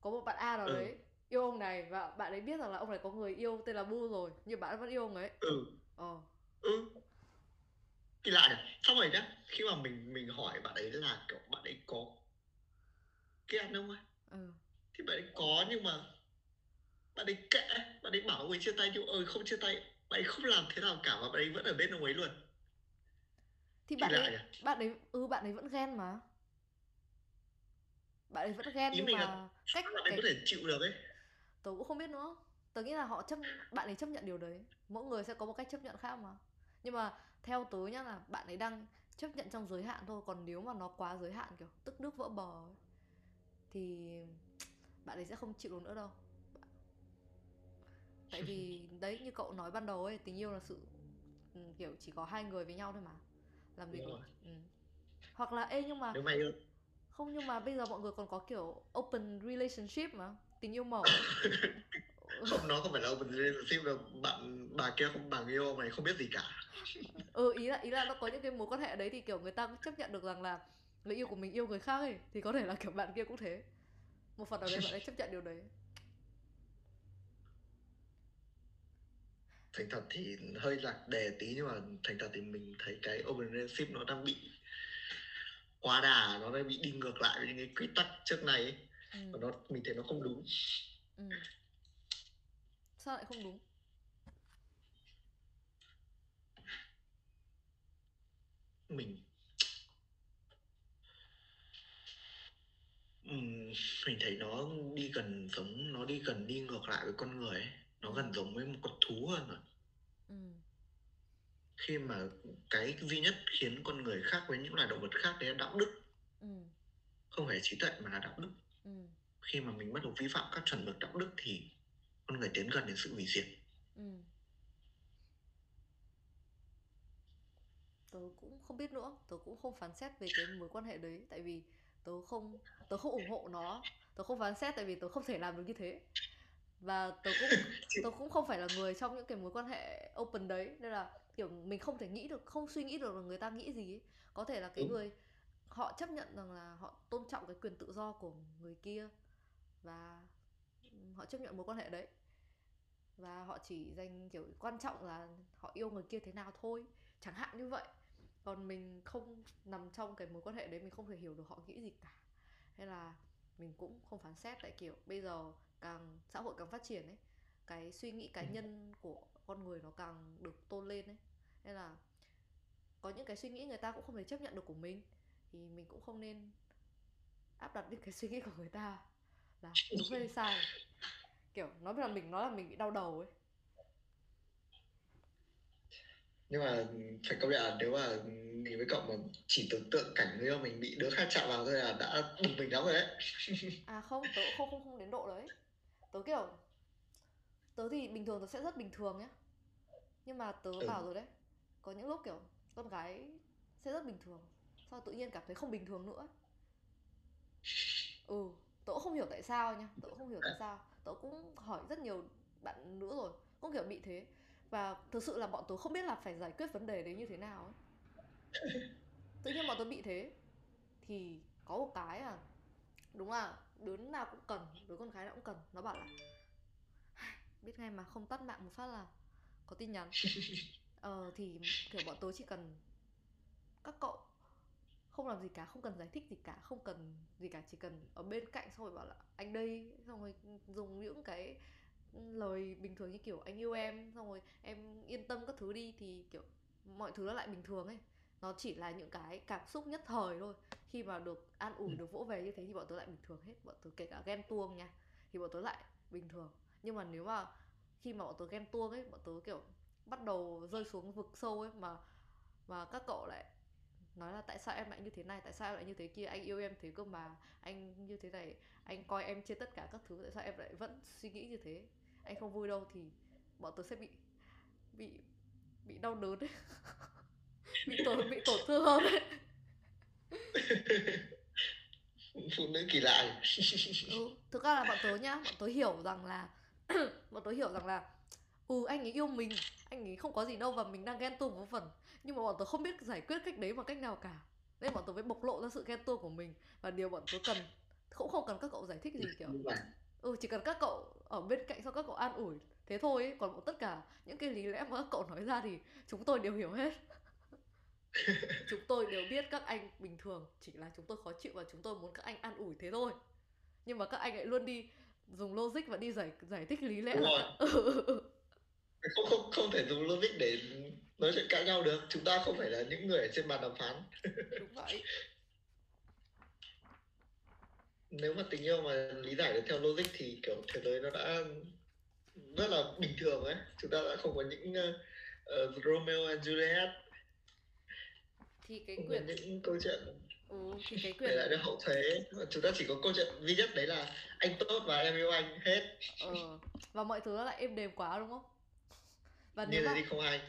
có một bạn a nào ừ. đấy yêu ông này và bạn ấy biết rằng là ông này có người yêu tên là bu rồi nhưng bạn vẫn yêu ông ấy ừ ờ ừ kỳ lạ nhỉ xong rồi nhá khi mà mình mình hỏi bạn ấy là kiểu bạn ấy có ăn không ấy ừ. thì bạn ấy có nhưng mà bạn ấy kệ bạn ấy bảo ông ấy chia tay nhưng ơi không chia tay bạn ấy không làm thế nào cả mà bạn ấy vẫn ở bên ông ấy luôn thì bạn lạ ấy nhỉ bạn ấy ừ bạn ấy vẫn ghen mà bạn ấy vẫn ghen ý nhưng là mà sao cách bạn ấy có cái thể chịu được ấy? Tớ cũng không biết nữa. Tớ nghĩ là họ chấp bạn ấy chấp nhận điều đấy. Mỗi người sẽ có một cách chấp nhận khác mà. Nhưng mà theo tớ nhá là bạn ấy đang chấp nhận trong giới hạn thôi. Còn nếu mà nó quá giới hạn kiểu tức nước vỡ bờ ấy, thì bạn ấy sẽ không chịu được nữa đâu. Tại vì đấy như cậu nói ban đầu ấy tình yêu là sự ừ, kiểu chỉ có hai người với nhau thôi mà. Làm gì ừ. hoặc là ê nhưng mà nếu mà yêu không nhưng mà bây giờ mọi người còn có kiểu open relationship mà tình yêu mở không nó không phải là open relationship đâu. Bạn bà kia không bằng yêu mày không biết gì cả. Ừ ý là ý là nó có những cái mối quan hệ đấy thì kiểu người ta cũng chấp nhận được rằng là người yêu của mình yêu người khác ấy thì có thể là kiểu bạn kia cũng thế. Một phần nào đấy bạn ấy chấp nhận điều đấy. Thành thật thì hơi lạc đề tí nhưng mà thành thật thì mình thấy cái open relationship nó đang bị quá đà nó đang bị đi ngược lại với những cái quy tắc trước này ấy. ừ. và nó mình thấy nó không đúng ừ. sao lại không đúng mình Ừm, mình thấy nó đi gần giống nó đi gần đi ngược lại với con người ấy. nó Ừ. gần giống với một con thú hơn rồi ừ. Khi mà cái duy nhất khiến con người khác với những loài động vật khác đấy là đạo đức ừ. không phải trí tuệ mà là đạo đức ừ. khi mà mình bắt đầu vi phạm các chuẩn mực đạo đức thì con người tiến gần đến sự hủy diệt ừ. tớ cũng không biết nữa tớ cũng không phán xét về cái mối quan hệ đấy tại vì tớ không tớ không ủng hộ nó tớ không phán xét tại vì tớ không thể làm được như thế và tớ cũng tớ cũng không phải là người trong những cái mối quan hệ open đấy nên là kiểu mình không thể nghĩ được không suy nghĩ được là người ta nghĩ gì ấy. có thể là cái Đúng. người họ chấp nhận rằng là họ tôn trọng cái quyền tự do của người kia và họ chấp nhận mối quan hệ đấy. Và họ chỉ dành kiểu quan trọng là họ yêu người kia thế nào thôi. Chẳng hạn như vậy. Còn mình không nằm trong cái mối quan hệ đấy mình không thể hiểu được họ nghĩ gì cả. Hay là mình cũng không phán xét tại kiểu bây giờ càng xã hội càng phát triển ấy cái suy nghĩ cá nhân của con người nó càng được tôn lên ấy nên là có những cái suy nghĩ người ta cũng không thể chấp nhận được của mình. Thì mình cũng không nên áp đặt những cái suy nghĩ của người ta là đúng hay sai. Kiểu nói là mình nói là mình bị đau đầu ấy. Nhưng mà phải công nhận là nếu mà mình với cậu mà chỉ tưởng tượng cảnh yêu mình bị đứa khác chạm vào thôi là đã bực mình lắm rồi đấy. À không tớ không không không đến độ đấy. Tớ kiểu tớ thì bình thường tớ sẽ rất bình thường nhá. Nhưng mà tớ Ừ. bảo rồi đấy có những lúc kiểu con gái sẽ rất bình thường sau tự nhiên cảm thấy không bình thường nữa. Ừ tớ cũng không hiểu tại sao nha, tớ cũng không hiểu tại sao. Tớ cũng hỏi rất nhiều bạn nữa rồi, cũng kiểu bị thế. Và thực sự là bọn tớ không biết là phải giải quyết vấn đề đấy như thế nào ấy. Tự nhiên bọn tớ bị thế, thì có một cái à đúng là đứa nào cũng cần, đứa con gái nào cũng cần. Nó bảo là biết ngay mà không tắt mạng một phát là có tin nhắn ờ thì kiểu bọn tớ chỉ cần các cậu không làm gì cả không cần giải thích gì cả không cần gì cả chỉ cần ở bên cạnh xong rồi bảo là anh đây xong rồi dùng những cái lời bình thường như kiểu anh yêu em xong rồi em yên tâm các thứ đi thì kiểu mọi thứ nó lại bình thường ấy. Nó chỉ là những cái cảm xúc nhất thời thôi. Khi mà được an ủi được vỗ về như thế thì bọn tớ lại bình thường hết. Bọn tớ kể cả ghen tuông nha thì bọn tớ lại bình thường. Nhưng mà nếu mà khi mà bọn tớ ghen tuông ấy bọn tớ kiểu bắt đầu rơi xuống vực sâu ấy mà mà các cậu lại nói là tại sao em lại như thế này? Tại sao em lại như thế kia? Anh yêu em thế cơ mà. Anh như thế này anh coi em trên tất cả các thứ tại sao em lại vẫn suy nghĩ như thế? Anh không vui đâu thì bọn tớ sẽ bị bị bị đau đớn ấy. Bị tổn bị tổn thương hơn ấy. Phụ nữ kỳ lạ ừ, thực ra là bọn tớ nhá bọn tớ hiểu rằng là bọn tớ hiểu rằng là ừ anh ấy yêu mình. Anh ấy không có gì đâu và mình đang ghen tuông một phần. Nhưng mà bọn tớ không biết giải quyết cách đấy bằng cách nào cả. Nên bọn tớ mới bộc lộ ra sự ghen tuông của mình. Và điều bọn tớ cần cũng không cần các cậu giải thích gì kiểu. Ừ chỉ cần các cậu ở bên cạnh sau các cậu an ủi thế thôi ấy. còn tất cả những cái lý lẽ mà các cậu nói ra thì chúng tôi đều hiểu hết. Chúng tôi đều biết các anh bình thường chỉ là chúng tôi khó chịu và chúng tôi muốn các anh an ủi thế thôi. Nhưng mà các anh lại luôn đi dùng logic và đi giải giải thích lý lẽ. Đúng là rồi. ừ, không không không thể dùng logic để nói chuyện cãi nhau được. Chúng ta không phải là những người ở trên bàn đàm phán. Đúng vậy. Nếu mà tình yêu mà lý giải được theo logic thì kiểu thế giới nó đã rất là bình thường ấy. Chúng ta đã không có những uh, Romeo and Juliet. Thì cái quyển những câu chuyện ừ, thì cái để lại quyển được hậu thế chúng ta chỉ có câu chuyện duy nhất đấy là anh tốt và em yêu anh hết. Ờ, và mọi thứ nó lại êm đềm quá đúng không và như nếu thế mà không hay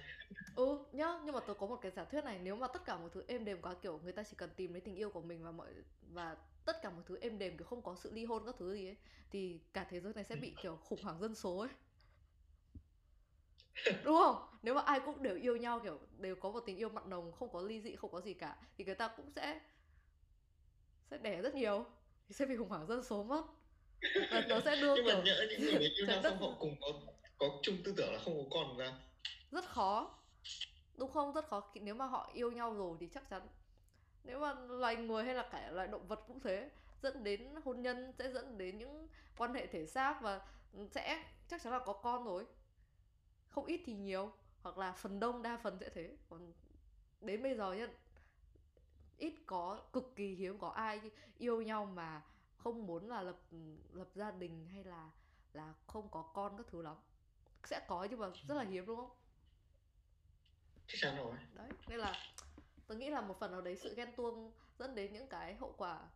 ừ nhá nhưng mà tôi có một cái giả thuyết này nếu mà tất cả mọi thứ êm đềm quá kiểu người ta chỉ cần tìm lấy tình yêu của mình và mọi và tất cả mọi thứ êm đềm kiểu không có sự ly hôn các thứ gì ấy thì cả thế giới này sẽ bị kiểu khủng hoảng dân số ấy. Đúng không? Nếu mà ai cũng đều yêu nhau kiểu đều có một tình yêu mặn nồng không có ly dị không có gì cả thì người ta cũng sẽ sẽ đẻ rất nhiều thì sẽ bị khủng hoảng dân số mất. Và nó sẽ đưa nhưng mà kiểu nhỡ những người yêu nhau xong họ cùng có có chung tư tưởng là không có con ra. Rất khó. Đúng không? Rất khó. Khi- nếu mà họ yêu nhau rồi thì chắc chắn. Nếu mà loài người hay là cả loài động vật cũng thế, dẫn đến hôn nhân, sẽ dẫn đến những quan hệ thể xác và sẽ chắc chắn là có con rồi. Không ít thì nhiều, hoặc là phần đông, đa phần sẽ thế. Còn đến bây giờ nhá, ít có, cực kỳ hiếm có ai yêu nhau mà không muốn là lập lập gia đình hay là là không có con các thứ lắm sẽ có nhưng mà rất là hiếm đúng không? Chắc chắn rồi. Đấy nên là tôi nghĩ là một phần nào đấy sự ghen tuông dẫn đến những cái hậu quả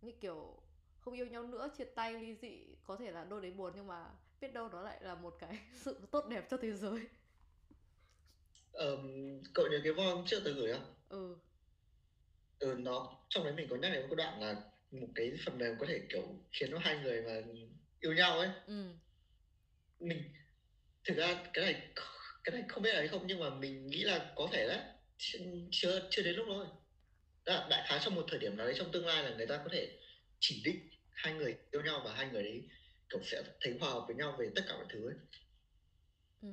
như kiểu không yêu nhau nữa chia tay ly dị có thể là đôi đấy buồn nhưng mà biết đâu nó lại là một cái sự tốt đẹp cho thế giới. Ờm, cậu nhớ cái hôm trước tôi gửi không? Ừ. Ừ nó trong đấy mình có nhắc đến một đoạn là một cái phần mềm có thể kiểu khiến nó hai người mà yêu nhau ấy. Ừ. Mình thực ra cái này cái này không biết là hay không nhưng mà mình nghĩ là có thể đấy. Ch- chưa chưa đến lúc thôi. Đại, đại khái trong một thời điểm nào đấy trong tương lai là người ta có thể chỉ định hai người yêu nhau và hai người đấy kiểu sẽ thấy hòa hợp với nhau về tất cả mọi thứ ấy. Ừ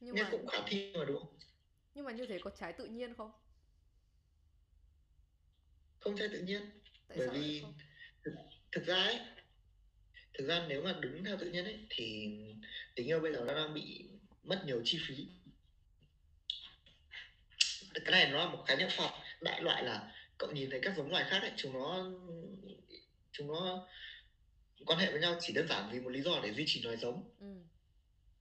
nhưng nghe mà cũng khả thi mà đúng không? Nhưng mà như thế có trái tự nhiên không? Không trái tự nhiên. Tại bởi vì thực, thực ra ấy thực ra nếu mà đứng theo tự nhiên ấy thì tình yêu bây giờ nó đang bị mất nhiều chi phí. Cái này nó là một khái niệm khoa học. Đại loại là cậu nhìn thấy các giống loài khác ấy chúng nó chúng nó quan hệ với nhau chỉ đơn giản vì một lý do để duy trì loài giống. Ừ.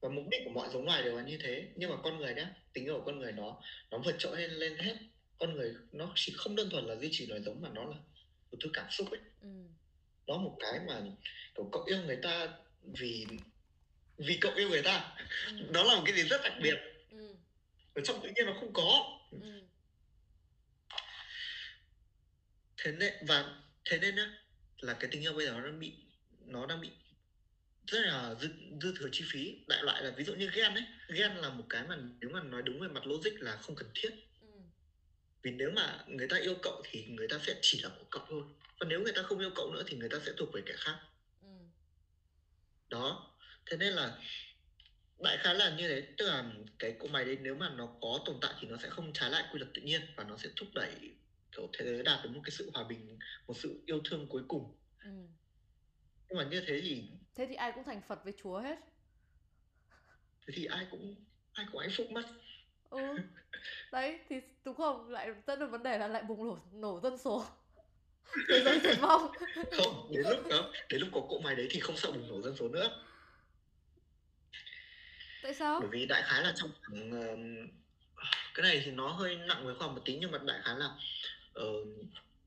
Và mục đích của mọi giống loài đều là như thế. Nhưng mà con người nhá tình yêu của con người nó nó vượt trội lên lên hết. Con người nó chỉ không đơn thuần là duy trì loài giống mà nó là một thứ cảm xúc ấy. Ừ. Nó một cái mà cậu yêu người ta vì vì cậu yêu người ta. Ừ. Đó là một cái gì rất đặc biệt. Ừ. Ở trong tự nhiên nó không có. Ừ. Thế nên và thế nên nhá là cái tình yêu bây giờ nó đang bị nó đang bị rất là dư, dư thừa chi phí. Đại loại là ví dụ như ghen ấy. Ghen là một cái mà nếu mà nói đúng về mặt logic là không cần thiết. Ừ. Vì nếu mà người ta yêu cậu thì người ta sẽ chỉ là của cậu thôi. Và nếu người ta không yêu cậu nữa thì người ta sẽ thuộc về kẻ khác. Ừ. Đó thế nên là đại khái là như thế. Tức là cái cỗ máy đấy nếu mà nó có tồn tại thì nó sẽ không trái lại quy luật tự nhiên và nó sẽ thúc đẩy kiểu thế giới đạt đến một cái sự hòa bình một sự yêu thương cuối cùng. Ừ. Nhưng mà như thế thì thế thì ai cũng thành phật với chúa hết. Thế thì ai cũng ai cũng hạnh phúc mất. Ừ. Đấy thì đúng không? Lại dẫn đến vấn đề là lại bùng nổ nổ dân số. Thế giới diệt vong. Không đến lúc đó đến lúc có cỗ máy đấy thì không sợ bùng nổ dân số nữa tại sao? Bởi vì đại khái là trong cái này thì nó hơi nặng với khoa học một tí nhưng mà đại khái là ờ,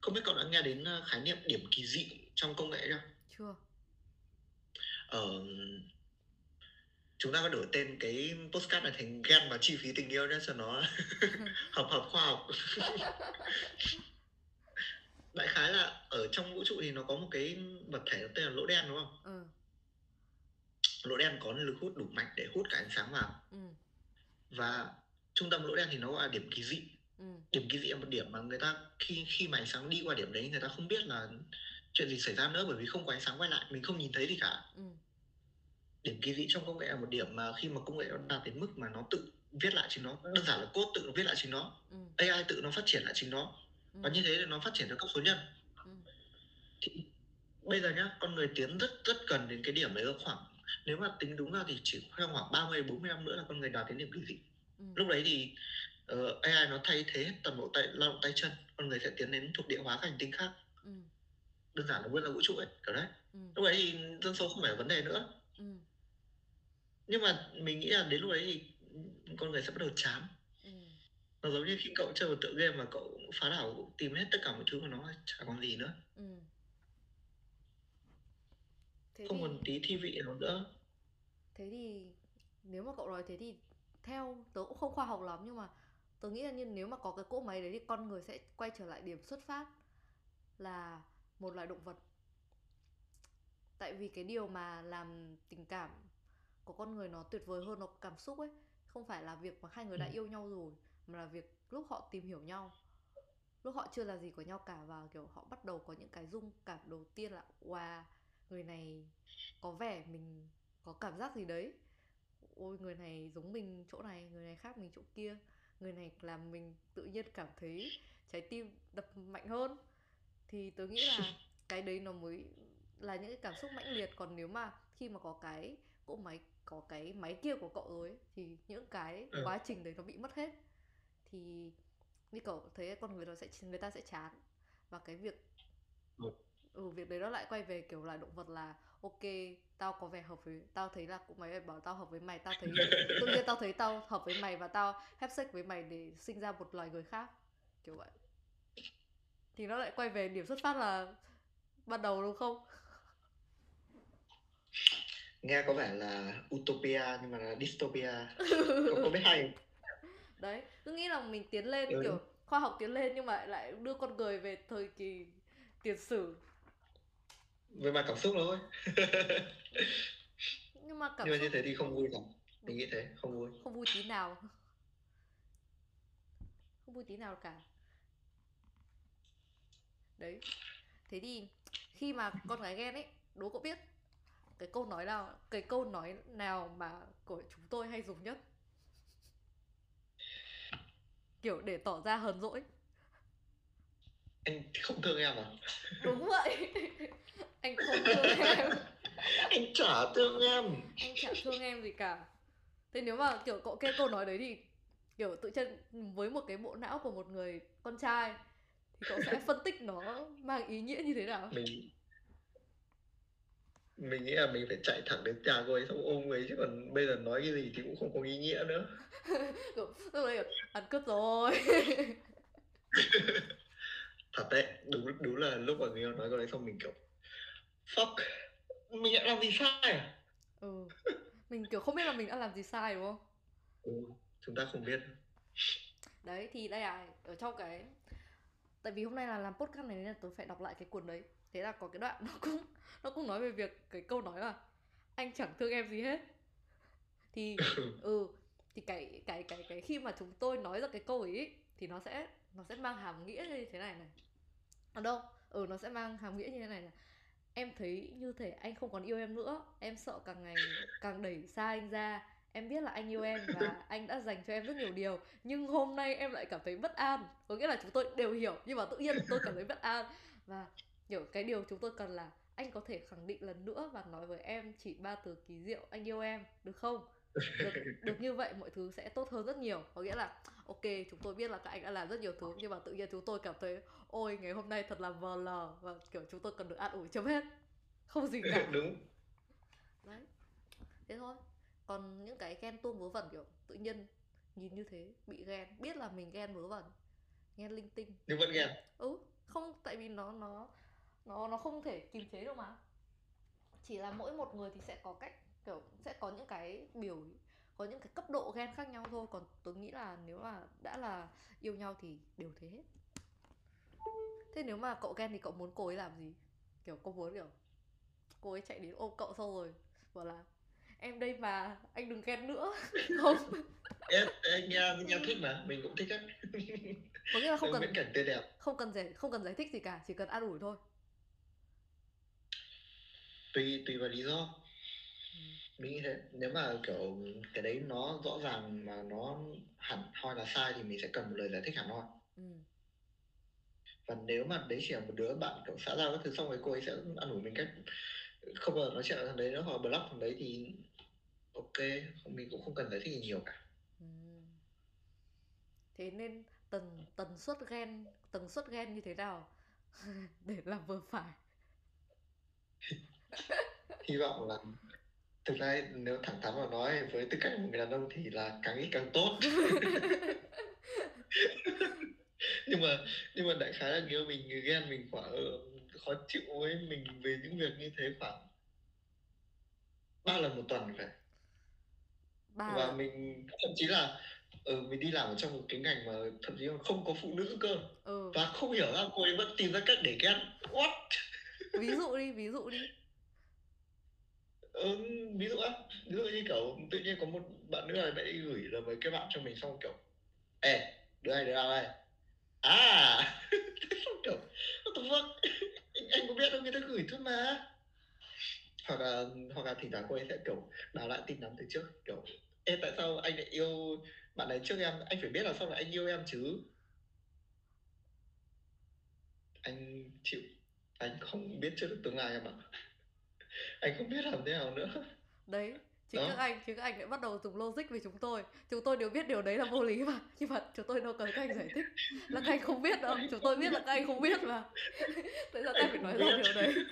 không biết cậu đã nghe đến ờ, khái niệm điểm kỳ dị trong công nghệ chưa? Chưa. Ờ, chúng ta có đổi tên cái postcard này thành ghen và chi phí tình yêu nhé cho nó hợp hợp khoa học. Đại khái là ở trong vũ trụ thì nó có một cái vật thể tên là lỗ đen đúng không? Ừ lỗ đen có lực hút đủ mạnh để hút cả ánh sáng vào. Ừ. Và trung tâm lỗ đen thì nó gọi là điểm kỳ dị. Ừ. Điểm kỳ dị là một điểm mà người ta khi khi mà ánh sáng đi qua điểm đấy người ta không biết là chuyện gì xảy ra nữa bởi vì không có ánh sáng quay lại mình không nhìn thấy gì cả. Ừ. Điểm kỳ dị trong công nghệ là một điểm mà khi mà công nghệ nó đạt đến mức mà nó tự viết lại chính nó đơn giản là code tự nó viết lại chính nó. Ừ. AI tự nó phát triển lại chính nó. Ừ. và như thế thì nó phát triển theo cấp số nhân. Ừ. thì bây giờ nhá con người tiến rất rất gần đến cái điểm đấy khoảng nếu mà tính đúng ra thì chỉ trong khoảng 30 40 năm nữa là con người đạt đến điểm kỳ dị ừ. lúc đấy thì uh, AI nó thay thế hết toàn bộ tay lao động tay chân con người sẽ tiến đến thuộc địa hóa các hành tinh khác ừ. đơn giản là vươn ra vũ trụ ấy kiểu đấy ừ. lúc đấy thì dân số không phải là vấn đề nữa ừ. nhưng mà mình nghĩ là đến lúc đấy thì con người sẽ bắt đầu chán ừ. nó giống như khi cậu chơi một tựa game mà cậu phá đảo tìm hết tất cả mọi thứ của nó chả còn gì nữa ừ. Thế không thì... còn tí thi vị nào nữa. Thế thì nếu mà cậu nói thế thì theo tớ cũng không khoa học lắm nhưng mà tớ nghĩ là như nếu mà có cái cỗ máy đấy thì con người sẽ quay trở lại điểm xuất phát là một loài động vật. Tại vì cái điều mà làm tình cảm của con người nó tuyệt vời hơn nó cảm xúc ấy không phải là việc mà hai người đã ừ. yêu nhau rồi mà là việc lúc họ tìm hiểu nhau. Lúc họ chưa là gì của nhau cả và kiểu họ bắt đầu có những cái dung cảm đầu tiên là wow người này có vẻ mình có cảm giác gì đấy. Ôi người này giống mình chỗ này người này khác mình chỗ kia. Người này làm mình tự nhiên cảm thấy trái tim đập mạnh hơn. Thì tớ nghĩ là cái đấy nó mới là những cái cảm xúc mãnh liệt. Còn nếu mà khi mà có cái cỗ máy có cái máy kia của cậu rồi ấy, thì những cái ừ. quá trình đấy nó bị mất hết. Thì như cậu thấy con người nó sẽ người ta sẽ chán. Và cái việc ừ. Ừ việc đấy nó lại quay về kiểu là động vật là ok tao có vẻ hợp với tao thấy là cũng máy bảo tao hợp với mày tao thấy tự nhiên tao thấy tao hợp với mày và tao hép sex với mày để sinh ra một loài người khác. Kiểu vậy. Thì nó lại quay về điểm xuất phát là ban đầu đúng không? Nghe có vẻ là utopia nhưng mà là dystopia. Có biết hay đấy cứ nghĩ là mình tiến lên ừ. kiểu khoa học tiến lên nhưng mà lại đưa con người về thời kỳ tiền sử về mặt cảm xúc thôi. Nhưng mà cảm nhưng mà như thế thì không vui lắm. Mình nghĩ thế không vui. Không vui tí nào. Không vui tí nào cả. Đấy. Thế thì khi mà con gái ghen ấy đố cậu biết cái câu nói nào cái câu nói nào mà của chúng tôi hay dùng nhất? Kiểu để tỏ ra hờn dỗi anh không thương em à? Đúng vậy. Anh không thương em. Anh chả thương em. Anh chả thương em gì cả. Thế nếu mà kiểu cậu kêu câu nói đấy thì kiểu tự chân với một cái bộ não của một người con trai thì cậu sẽ phân tích nó mang ý nghĩa như thế nào? Mình mình nghĩ là mình phải chạy thẳng đến nhà cô ấy xong ôm ấy chứ còn bây giờ nói cái gì thì cũng không có ý nghĩa nữa. Lúc đấy ăn cướp rồi thật đấy đúng đúng là lúc mà người nói câu đấy xong mình kiểu fuck mình đã làm gì sai à? Ừ mình kiểu không biết là mình đã làm gì sai đúng không? Ừ chúng ta không biết. Đấy thì đây là ở trong cái tại vì hôm nay là làm podcast này nên là tôi phải đọc lại cái cuốn đấy. Thế là có cái đoạn nó cũng nó cũng nói về việc cái câu nói là anh chẳng thương em gì hết. Thì ừ thì cái cái cái cái khi mà chúng tôi nói ra cái câu ấy thì nó sẽ nó sẽ mang hàm nghĩa như thế này này ở đâu? Ừ nó sẽ mang hàm nghĩa như thế này là em thấy như thể anh không còn yêu em nữa. Em sợ càng ngày càng đẩy xa anh ra. Em biết là anh yêu em và anh đã dành cho em rất nhiều điều nhưng hôm nay em lại cảm thấy bất an. Có nghĩa là chúng tôi đều hiểu nhưng mà tự nhiên tôi cảm thấy bất an. Và hiểu cái điều chúng tôi cần là anh có thể khẳng định lần nữa và nói với em chỉ ba từ kỳ diệu anh yêu em được không? Được, được như vậy mọi thứ sẽ tốt hơn rất nhiều. Có nghĩa là ok chúng tôi biết là các anh đã làm rất nhiều thứ nhưng mà tự nhiên chúng tôi cảm thấy ôi ngày hôm nay thật là vờ lờ. Và kiểu chúng tôi cần được an ủi chấm hết. Không gì cả. Đúng. Đấy. Thế thôi. Còn những cái ghen tuông vớ vẩn kiểu tự nhiên nhìn như thế bị ghen biết là mình ghen vớ vẩn ghen linh tinh. Nhưng vẫn ghen. Ừ không tại vì nó nó nó nó không thể kiềm chế được mà. Chỉ là mỗi một người thì sẽ có cách kiểu sẽ có những cái biểu có những cái cấp độ ghen khác nhau thôi còn tôi nghĩ là nếu mà đã là yêu nhau thì đều thế hết. Thế nếu mà cậu ghen thì cậu muốn cô ấy làm gì? Kiểu cô muốn kiểu cô ấy chạy đến ôm cậu xong rồi bảo là em đây mà anh đừng ghen nữa. Không. Em, em nghe nghe thích mà mình cũng thích á. Có nghĩa là không cần cảnh tươi đẹp. không cần giải không cần giải thích gì cả chỉ cần an ủi thôi. Tùy tùy vào lý do. Mình nghĩ thế nếu mà kiểu cái đấy nó rõ ràng mà nó hẳn hoi là sai thì mình sẽ cần một lời giải thích hẳn hoi ừ. và nếu mà đấy chỉ là một đứa bạn kiểu xã giao các thứ xong rồi cô ấy sẽ ăn ủi mình cách không bao giờ nói chuyện thằng đấy nữa hoặc block thằng đấy thì ok mình cũng không cần giải thích gì nhiều cả ừ. thế nên tần tần suất ghen tần suất ghen như thế nào để làm vừa phải hy vọng là thực ra nếu thẳng thắn mà nói với tư cách một người đàn ông thì là càng ít càng tốt. Nhưng mà nhưng mà đại khái là nếu mình ghen mình khoảng ờ, khó chịu với mình về những việc như thế khoảng ba lần một tuần phải. Ba và mình thậm chí là ừ, mình đi làm ở trong một cái ngành mà thậm chí không có phụ nữ cơ. Ừ. và không hiểu ra cô ấy vẫn tìm ra cách để ghen what? Ví dụ đi ví dụ đi ừ, ví dụ á ví dụ như kiểu tự nhiên có một bạn nữ này bạn gửi là mấy cái bạn cho mình xong kiểu ê đứa này đứa nào đây? À! Thế xong kiểu what the fuck? Anh, anh có biết đâu người ta gửi thôi mà. Hoặc là hoặc là thỉnh thoảng cô ấy sẽ kiểu đào lại tin nhắn từ trước kiểu ê tại sao anh lại yêu bạn này trước em? Anh phải biết là sao lại anh yêu em chứ. Anh chịu anh không biết trước được tương lai em ạ anh không biết làm thế nào nữa. Đấy chính Đó. các anh chính các anh lại bắt đầu dùng logic với chúng tôi. Chúng tôi đều biết điều đấy là vô lý mà. Nhưng mà chúng tôi đâu cần các anh giải thích. Là các anh không biết đâu. Chúng tôi biết là các anh không biết mà. Tại sao các anh phải nói ra điều đấy?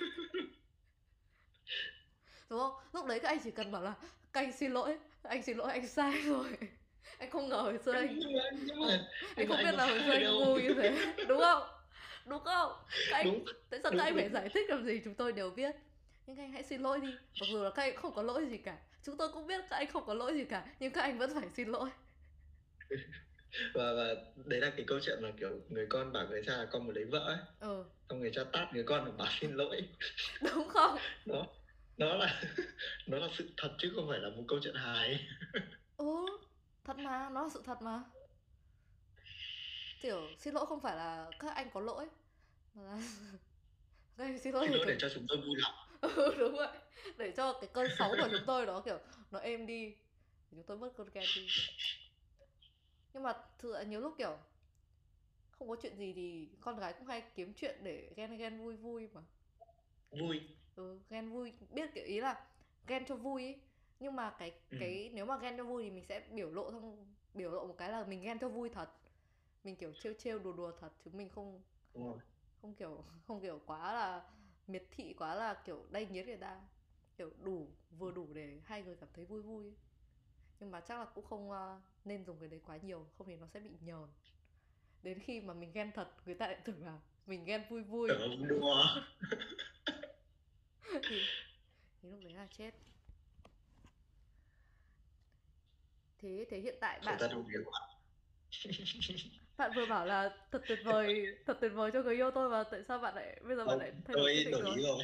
Đúng không? Lúc đấy các anh chỉ cần bảo là các anh xin lỗi. Anh xin lỗi anh sai rồi. Anh không ngờ hồi xưa anh nhưng mà, nhưng mà, anh không biết là hồi xưa anh ngu như thế. Đúng không? Đúng không? Các anh đúng. tại sao các anh phải giải thích làm gì chúng tôi đều biết nhưng các anh hãy xin lỗi đi. Mặc dù là các anh không có lỗi gì cả. Chúng tôi cũng biết các anh không có lỗi gì cả nhưng các anh vẫn phải xin lỗi. Và và đấy là cái câu chuyện mà kiểu người con bảo người cha là con muốn lấy vợ ấy. Ừ. xong người cha tát người con và bảo xin lỗi. Đúng không? Đó nó là nó là sự thật chứ không phải là một câu chuyện hài. Ừ thật mà nó là sự thật mà. Kiểu xin lỗi không phải là các anh có lỗi. Mà là các anh xin lỗi, xin lỗi để cho chúng tôi vui lòng ừ đúng vậy. Để cho cái cơn xấu của chúng tôi đó kiểu nó êm đi chúng tôi mất cơn ghen đi. Nhưng mà thực nhiều lúc kiểu không có chuyện gì thì con gái cũng hay kiếm chuyện để ghen ghen vui vui mà. Vui. Ừ, ghen vui. Biết kiểu ý là ghen cho vui ý. nhưng mà cái ừ. cái nếu mà ghen cho vui thì mình sẽ biểu lộ xong biểu lộ một cái là mình ghen cho vui thật. Mình kiểu trêu trêu đùa đùa thật chứ mình không không kiểu không kiểu quá là miệt thị quá là kiểu đay nghiến người ta. Kiểu đủ vừa đủ để hai người cảm thấy vui vui ấy. nhưng mà chắc là cũng không uh, nên dùng cái đấy quá nhiều không thì nó sẽ bị nhờn. Đến khi mà mình ghen thật người ta lại tưởng là mình ghen vui vui. Tưởng đùa. Thì, thì lúc đấy là chết. Thế thế hiện tại bạn bạn vừa bảo là thật tuyệt vời thật tuyệt vời cho người yêu tôi và tại sao bạn lại bây giờ bạn lại thay đổi tôi đổi ý rồi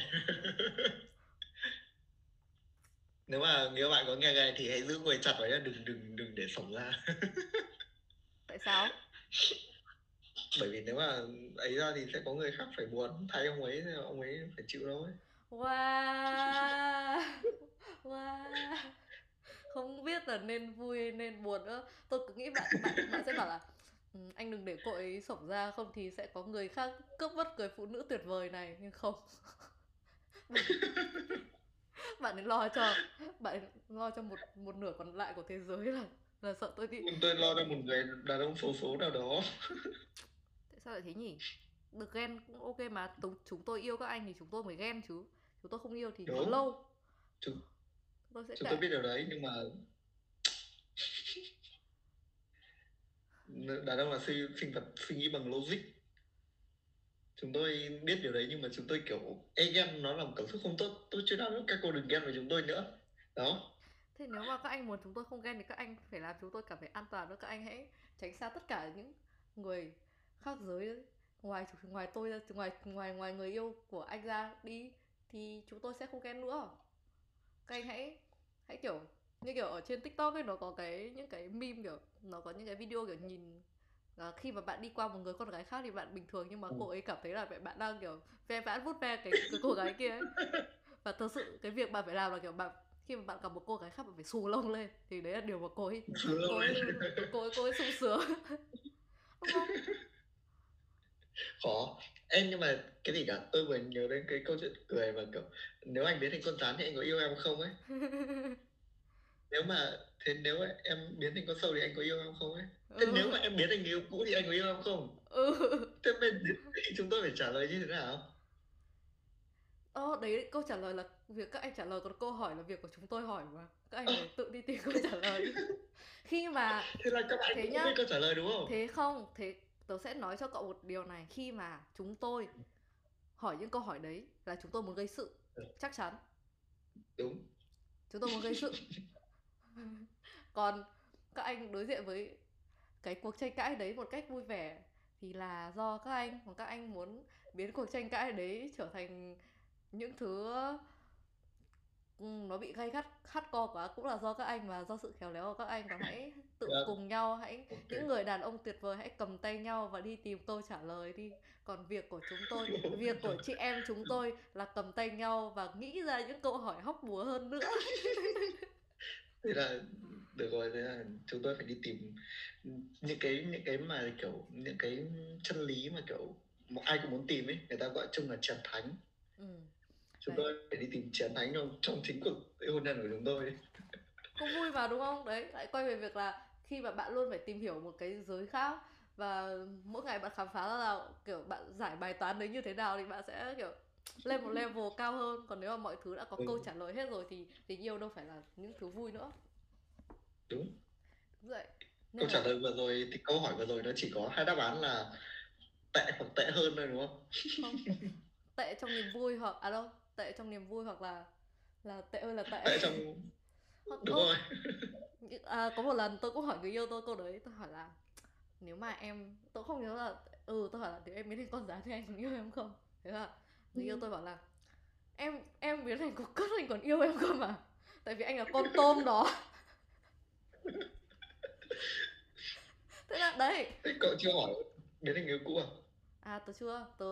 nếu mà nếu bạn có nghe này thì hãy giữ người chặt vào nhá đừng đừng đừng để sống ra. Tại sao? Bởi vì nếu mà ấy ra thì sẽ có người khác phải buồn thay ông ấy thì ông ấy phải chịu đâu ấy. Wow wow. Không biết là nên vui nên buồn nữa. Tôi cứ nghĩ bạn bạn bạn sẽ bảo là ừ, anh đừng để cô ấy sổng ra không thì sẽ có người khác cướp mất người phụ nữ tuyệt vời này nhưng không. Bạn ấy lo cho bạn lo cho một một nửa còn lại của thế giới là là sợ tôi đi tôi lo cho một người đàn ông số số nào đó. Tại sao lại thế nhỉ? Được ghen cũng ok mà chúng tôi yêu các anh thì chúng tôi mới ghen chứ. Chúng tôi không yêu thì Đúng. lâu. Chúng tôi sẽ chúng tôi biết điều đấy nhưng mà đàn ông là suy, sinh vật suy nghĩ bằng logic. Chúng tôi biết điều đấy nhưng mà chúng tôi kiểu e ghen nó là một cảm xúc không tốt tôi chưa nói các cô đừng ghen với chúng tôi nữa. Đó thế nếu mà các anh muốn chúng tôi không ghen thì các anh phải làm chúng tôi cảm thấy an toàn nữa các anh hãy tránh xa tất cả những người khác giới ngoài ngoài tôi ra ngoài ngoài ngoài người yêu của anh ra đi thì chúng tôi sẽ không ghen nữa. Các anh hãy hãy kiểu như kiểu ở trên tiktok ấy nó có cái những cái meme kiểu nó có những cái video kiểu nhìn à, khi mà bạn đi qua một người con gái khác thì bạn bình thường nhưng mà ừ. cô ấy cảm thấy là bạn đang kiểu ve vãn vút ve cái, cái cô gái kia ấy. Và thực sự cái việc bạn phải làm là kiểu bạn khi mà bạn gặp một cô gái khác bạn phải xù lông lên. Thì đấy là điều mà cô ấy cô ấy cô ấy, cô ấy sung sướng. Đúng không khó. Em nhưng mà cái gì cả? Tôi vừa nhớ đến cái câu chuyện cười và kiểu nếu anh biến thành con rắn thì anh có yêu em không ấy nếu mà thế nếu mà em biến thành con sâu thì anh có yêu em không ấy? Thế ừ. nếu mà em biến thành người yêu cũ thì anh có yêu em không? Ừ. thế bên chúng tôi phải trả lời như thế nào? Ồ, đấy câu trả lời là việc các anh trả lời còn câu hỏi là việc của chúng tôi hỏi mà. Các anh phải tự đi tìm câu trả lời. Khi mà thế là các bạn Thế cũng nhá. câu trả lời đúng không? Thế không thế tớ sẽ nói cho cậu một điều này. Khi mà chúng tôi hỏi những câu hỏi đấy là chúng tôi muốn gây sự. Ừ. chắc chắn. Đúng. Chúng tôi muốn gây sự còn các anh đối diện với cái cuộc tranh cãi đấy một cách vui vẻ thì là do các anh. Còn các anh muốn biến cuộc tranh cãi đấy trở thành những thứ ừ, nó bị gay gắt hardcore quá. Cũng là do các anh và do sự khéo léo của các anh. Còn hãy tự Dạ. cùng nhau hãy Ok. những người đàn ông tuyệt vời hãy cầm tay nhau và đi tìm câu trả lời đi. Còn việc của chúng tôi việc của chị em chúng tôi là cầm tay nhau và nghĩ ra những câu hỏi hóc búa hơn nữa thế là được rồi thế là chúng tôi phải đi tìm những cái những cái mà kiểu những cái chân lý mà kiểu ai cũng muốn tìm ấy người ta gọi chung là chén thánh ừ. chúng Đấy. tôi phải đi tìm chén thánh trong trong chính cuộc hôn nhân của chúng tôi cũng vui mà đúng không đấy lại quay về việc là khi mà bạn luôn phải tìm hiểu một cái giới khác và mỗi ngày bạn khám phá ra là kiểu bạn giải bài toán đấy như thế nào thì bạn sẽ kiểu lên một level cao hơn. Còn nếu mà mọi thứ đã có Ừ. câu trả lời hết rồi thì tình yêu đâu phải là những thứ vui nữa. Đúng. Đúng vậy. Câu nên trả là lời vừa rồi thì câu hỏi vừa rồi nó chỉ có hai đáp án là tệ hoặc tệ hơn thôi đúng không? Không. Tệ trong niềm vui hoặc à đâu tệ trong niềm vui hoặc là là tệ ơi là tệ. Tệ trong Hoặc- đúng ô, rồi. À, có một lần tôi cũng hỏi người yêu tôi câu đấy tôi hỏi là nếu mà em tôi không nhớ là ừ tôi hỏi là nếu em biến thành con rắn thì anh còn yêu em không? Thế là người yêu tôi bảo là em em biến thành cục cất anh còn yêu em cơ mà tại vì anh là con tôm đó thế là đấy thế cậu chưa hỏi biến thành người cũ à À tớ chưa, tớ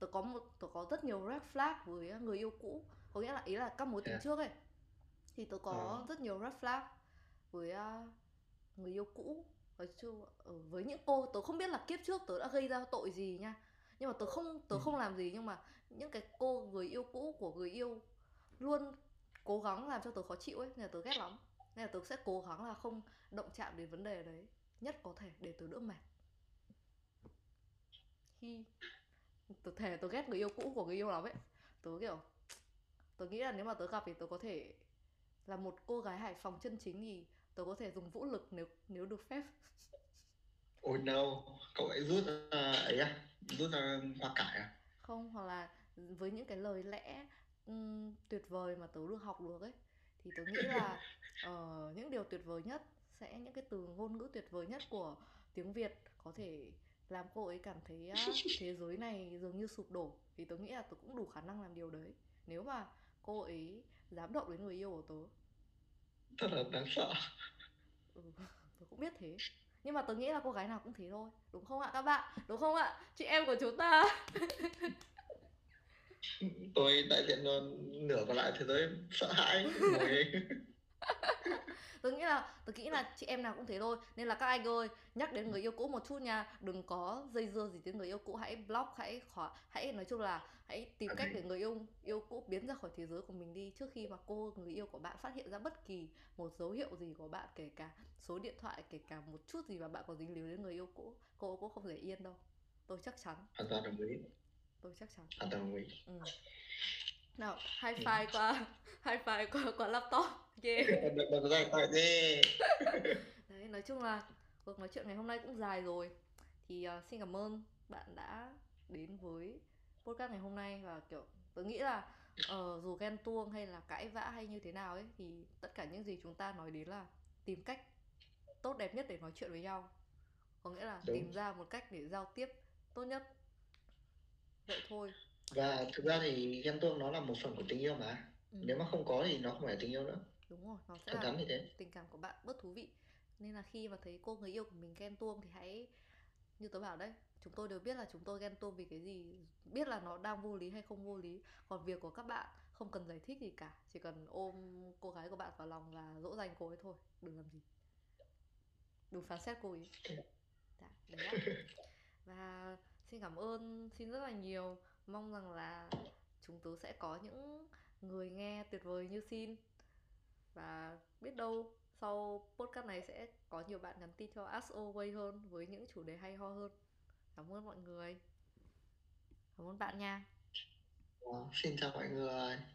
tớ có một tớ có rất nhiều red flag với người yêu cũ. Có nghĩa là ý là các mối tình Yeah. trước ấy. Thì tớ có Ờ. rất nhiều red flag với à, người yêu cũ. Nói chung ở với những cô tớ không biết là kiếp trước tớ đã gây ra tội gì nha. Nhưng mà tớ không tớ Ừ. không làm gì nhưng mà những cái cô người yêu cũ của người yêu luôn cố gắng làm cho tớ khó chịu ấy nên là tớ ghét lắm. Nên là tớ sẽ cố gắng là không động chạm đến vấn đề đấy nhất có thể để tớ đỡ mệt. Khi tớ thề tớ ghét người yêu cũ của người yêu lắm ấy. Tớ kiểu tớ nghĩ là nếu mà tớ gặp thì tớ có thể là một cô gái Hải Phòng chân chính thì tớ có thể dùng vũ lực nếu nếu được phép. Ôi no cậu lại rút ra ấy à? Rút ra hoa cải à? Không hoặc là với những cái lời lẽ ừm, tuyệt vời mà tớ được học được ấy thì tớ nghĩ là ờ, những điều tuyệt vời nhất sẽ những cái từ ngôn ngữ tuyệt vời nhất của tiếng Việt có thể làm cô ấy cảm thấy á, thế giới này dường như sụp đổ. Thì tớ nghĩ là tớ cũng đủ khả năng làm điều đấy nếu mà cô ấy dám động đến người yêu của tớ. Thật là đáng sợ. Ừ, tớ cũng biết thế. Nhưng mà tớ nghĩ là cô gái nào cũng thế thôi đúng không ạ các bạn? Đúng không ạ? Chị em của chúng ta tôi đại diện cho nửa còn lại thế giới sợ hãi tớ nghĩ là tớ nghĩ là chị em nào cũng thế thôi. Nên là các anh ơi nhắc đến người yêu cũ một chút nha. Đừng có dây dưa gì đến người yêu cũ. Hãy block hãy khóa hãy nói chung là hãy tìm cách để người yêu yêu cũ biến ra khỏi thế giới của mình đi. Trước khi mà cô người yêu của bạn phát hiện ra bất kỳ một dấu hiệu gì của bạn kể cả số điện thoại kể cả một chút gì mà bạn có dính líu đến người yêu cũ cô cũng không để yên đâu. Tôi chắc chắn. Hoàn toàn đồng ý tôi chắc chắn. Toàn đồng ý ừ. nào high five qua high five qua qua laptop. Yeah. Được ra tại đi Đấy, nói chung là cuộc nói chuyện ngày hôm nay cũng dài rồi. Thì ờ, xin cảm ơn bạn đã đến với podcast ngày hôm nay Và kiểu tớ nghĩ là ờ, dù ghen tuông hay là cãi vã hay như thế nào ấy Thì tất cả những gì chúng ta nói đến là tìm cách tốt đẹp nhất để nói chuyện với nhau. Có nghĩa là Đúng. tìm ra một cách để giao tiếp tốt nhất Vậy thôi. Và thực ra thì ghen tuông nó là một phần của tình yêu mà. Ừ, nếu mà không có thì nó không phải là tình yêu nữa. Đúng rồi, nó sẽ thẳng là như thế. tình cảm của bạn bớt thú vị. Nên là khi mà thấy cô người yêu của mình ghen tuông thì hãy như tớ bảo đấy chúng tôi đều biết là chúng tôi ghen tuông vì cái gì biết là nó đang vô lý hay không vô lý. Còn việc của các bạn không cần giải thích gì cả chỉ cần ôm cô gái của bạn vào lòng và dỗ dành cô ấy thôi đừng làm gì. Đừng phán xét cô ấy dạ, đấy và xin cảm ơn, xin rất là nhiều. Mong rằng là chúng tớ sẽ có những người nghe tuyệt vời như xin. Và biết đâu sau podcast này sẽ có nhiều bạn nhắn tin cho ASO way hơn với những chủ đề hay ho hơn. Cảm ơn mọi người. Cảm ơn bạn nha. Vâng, xin chào mọi người.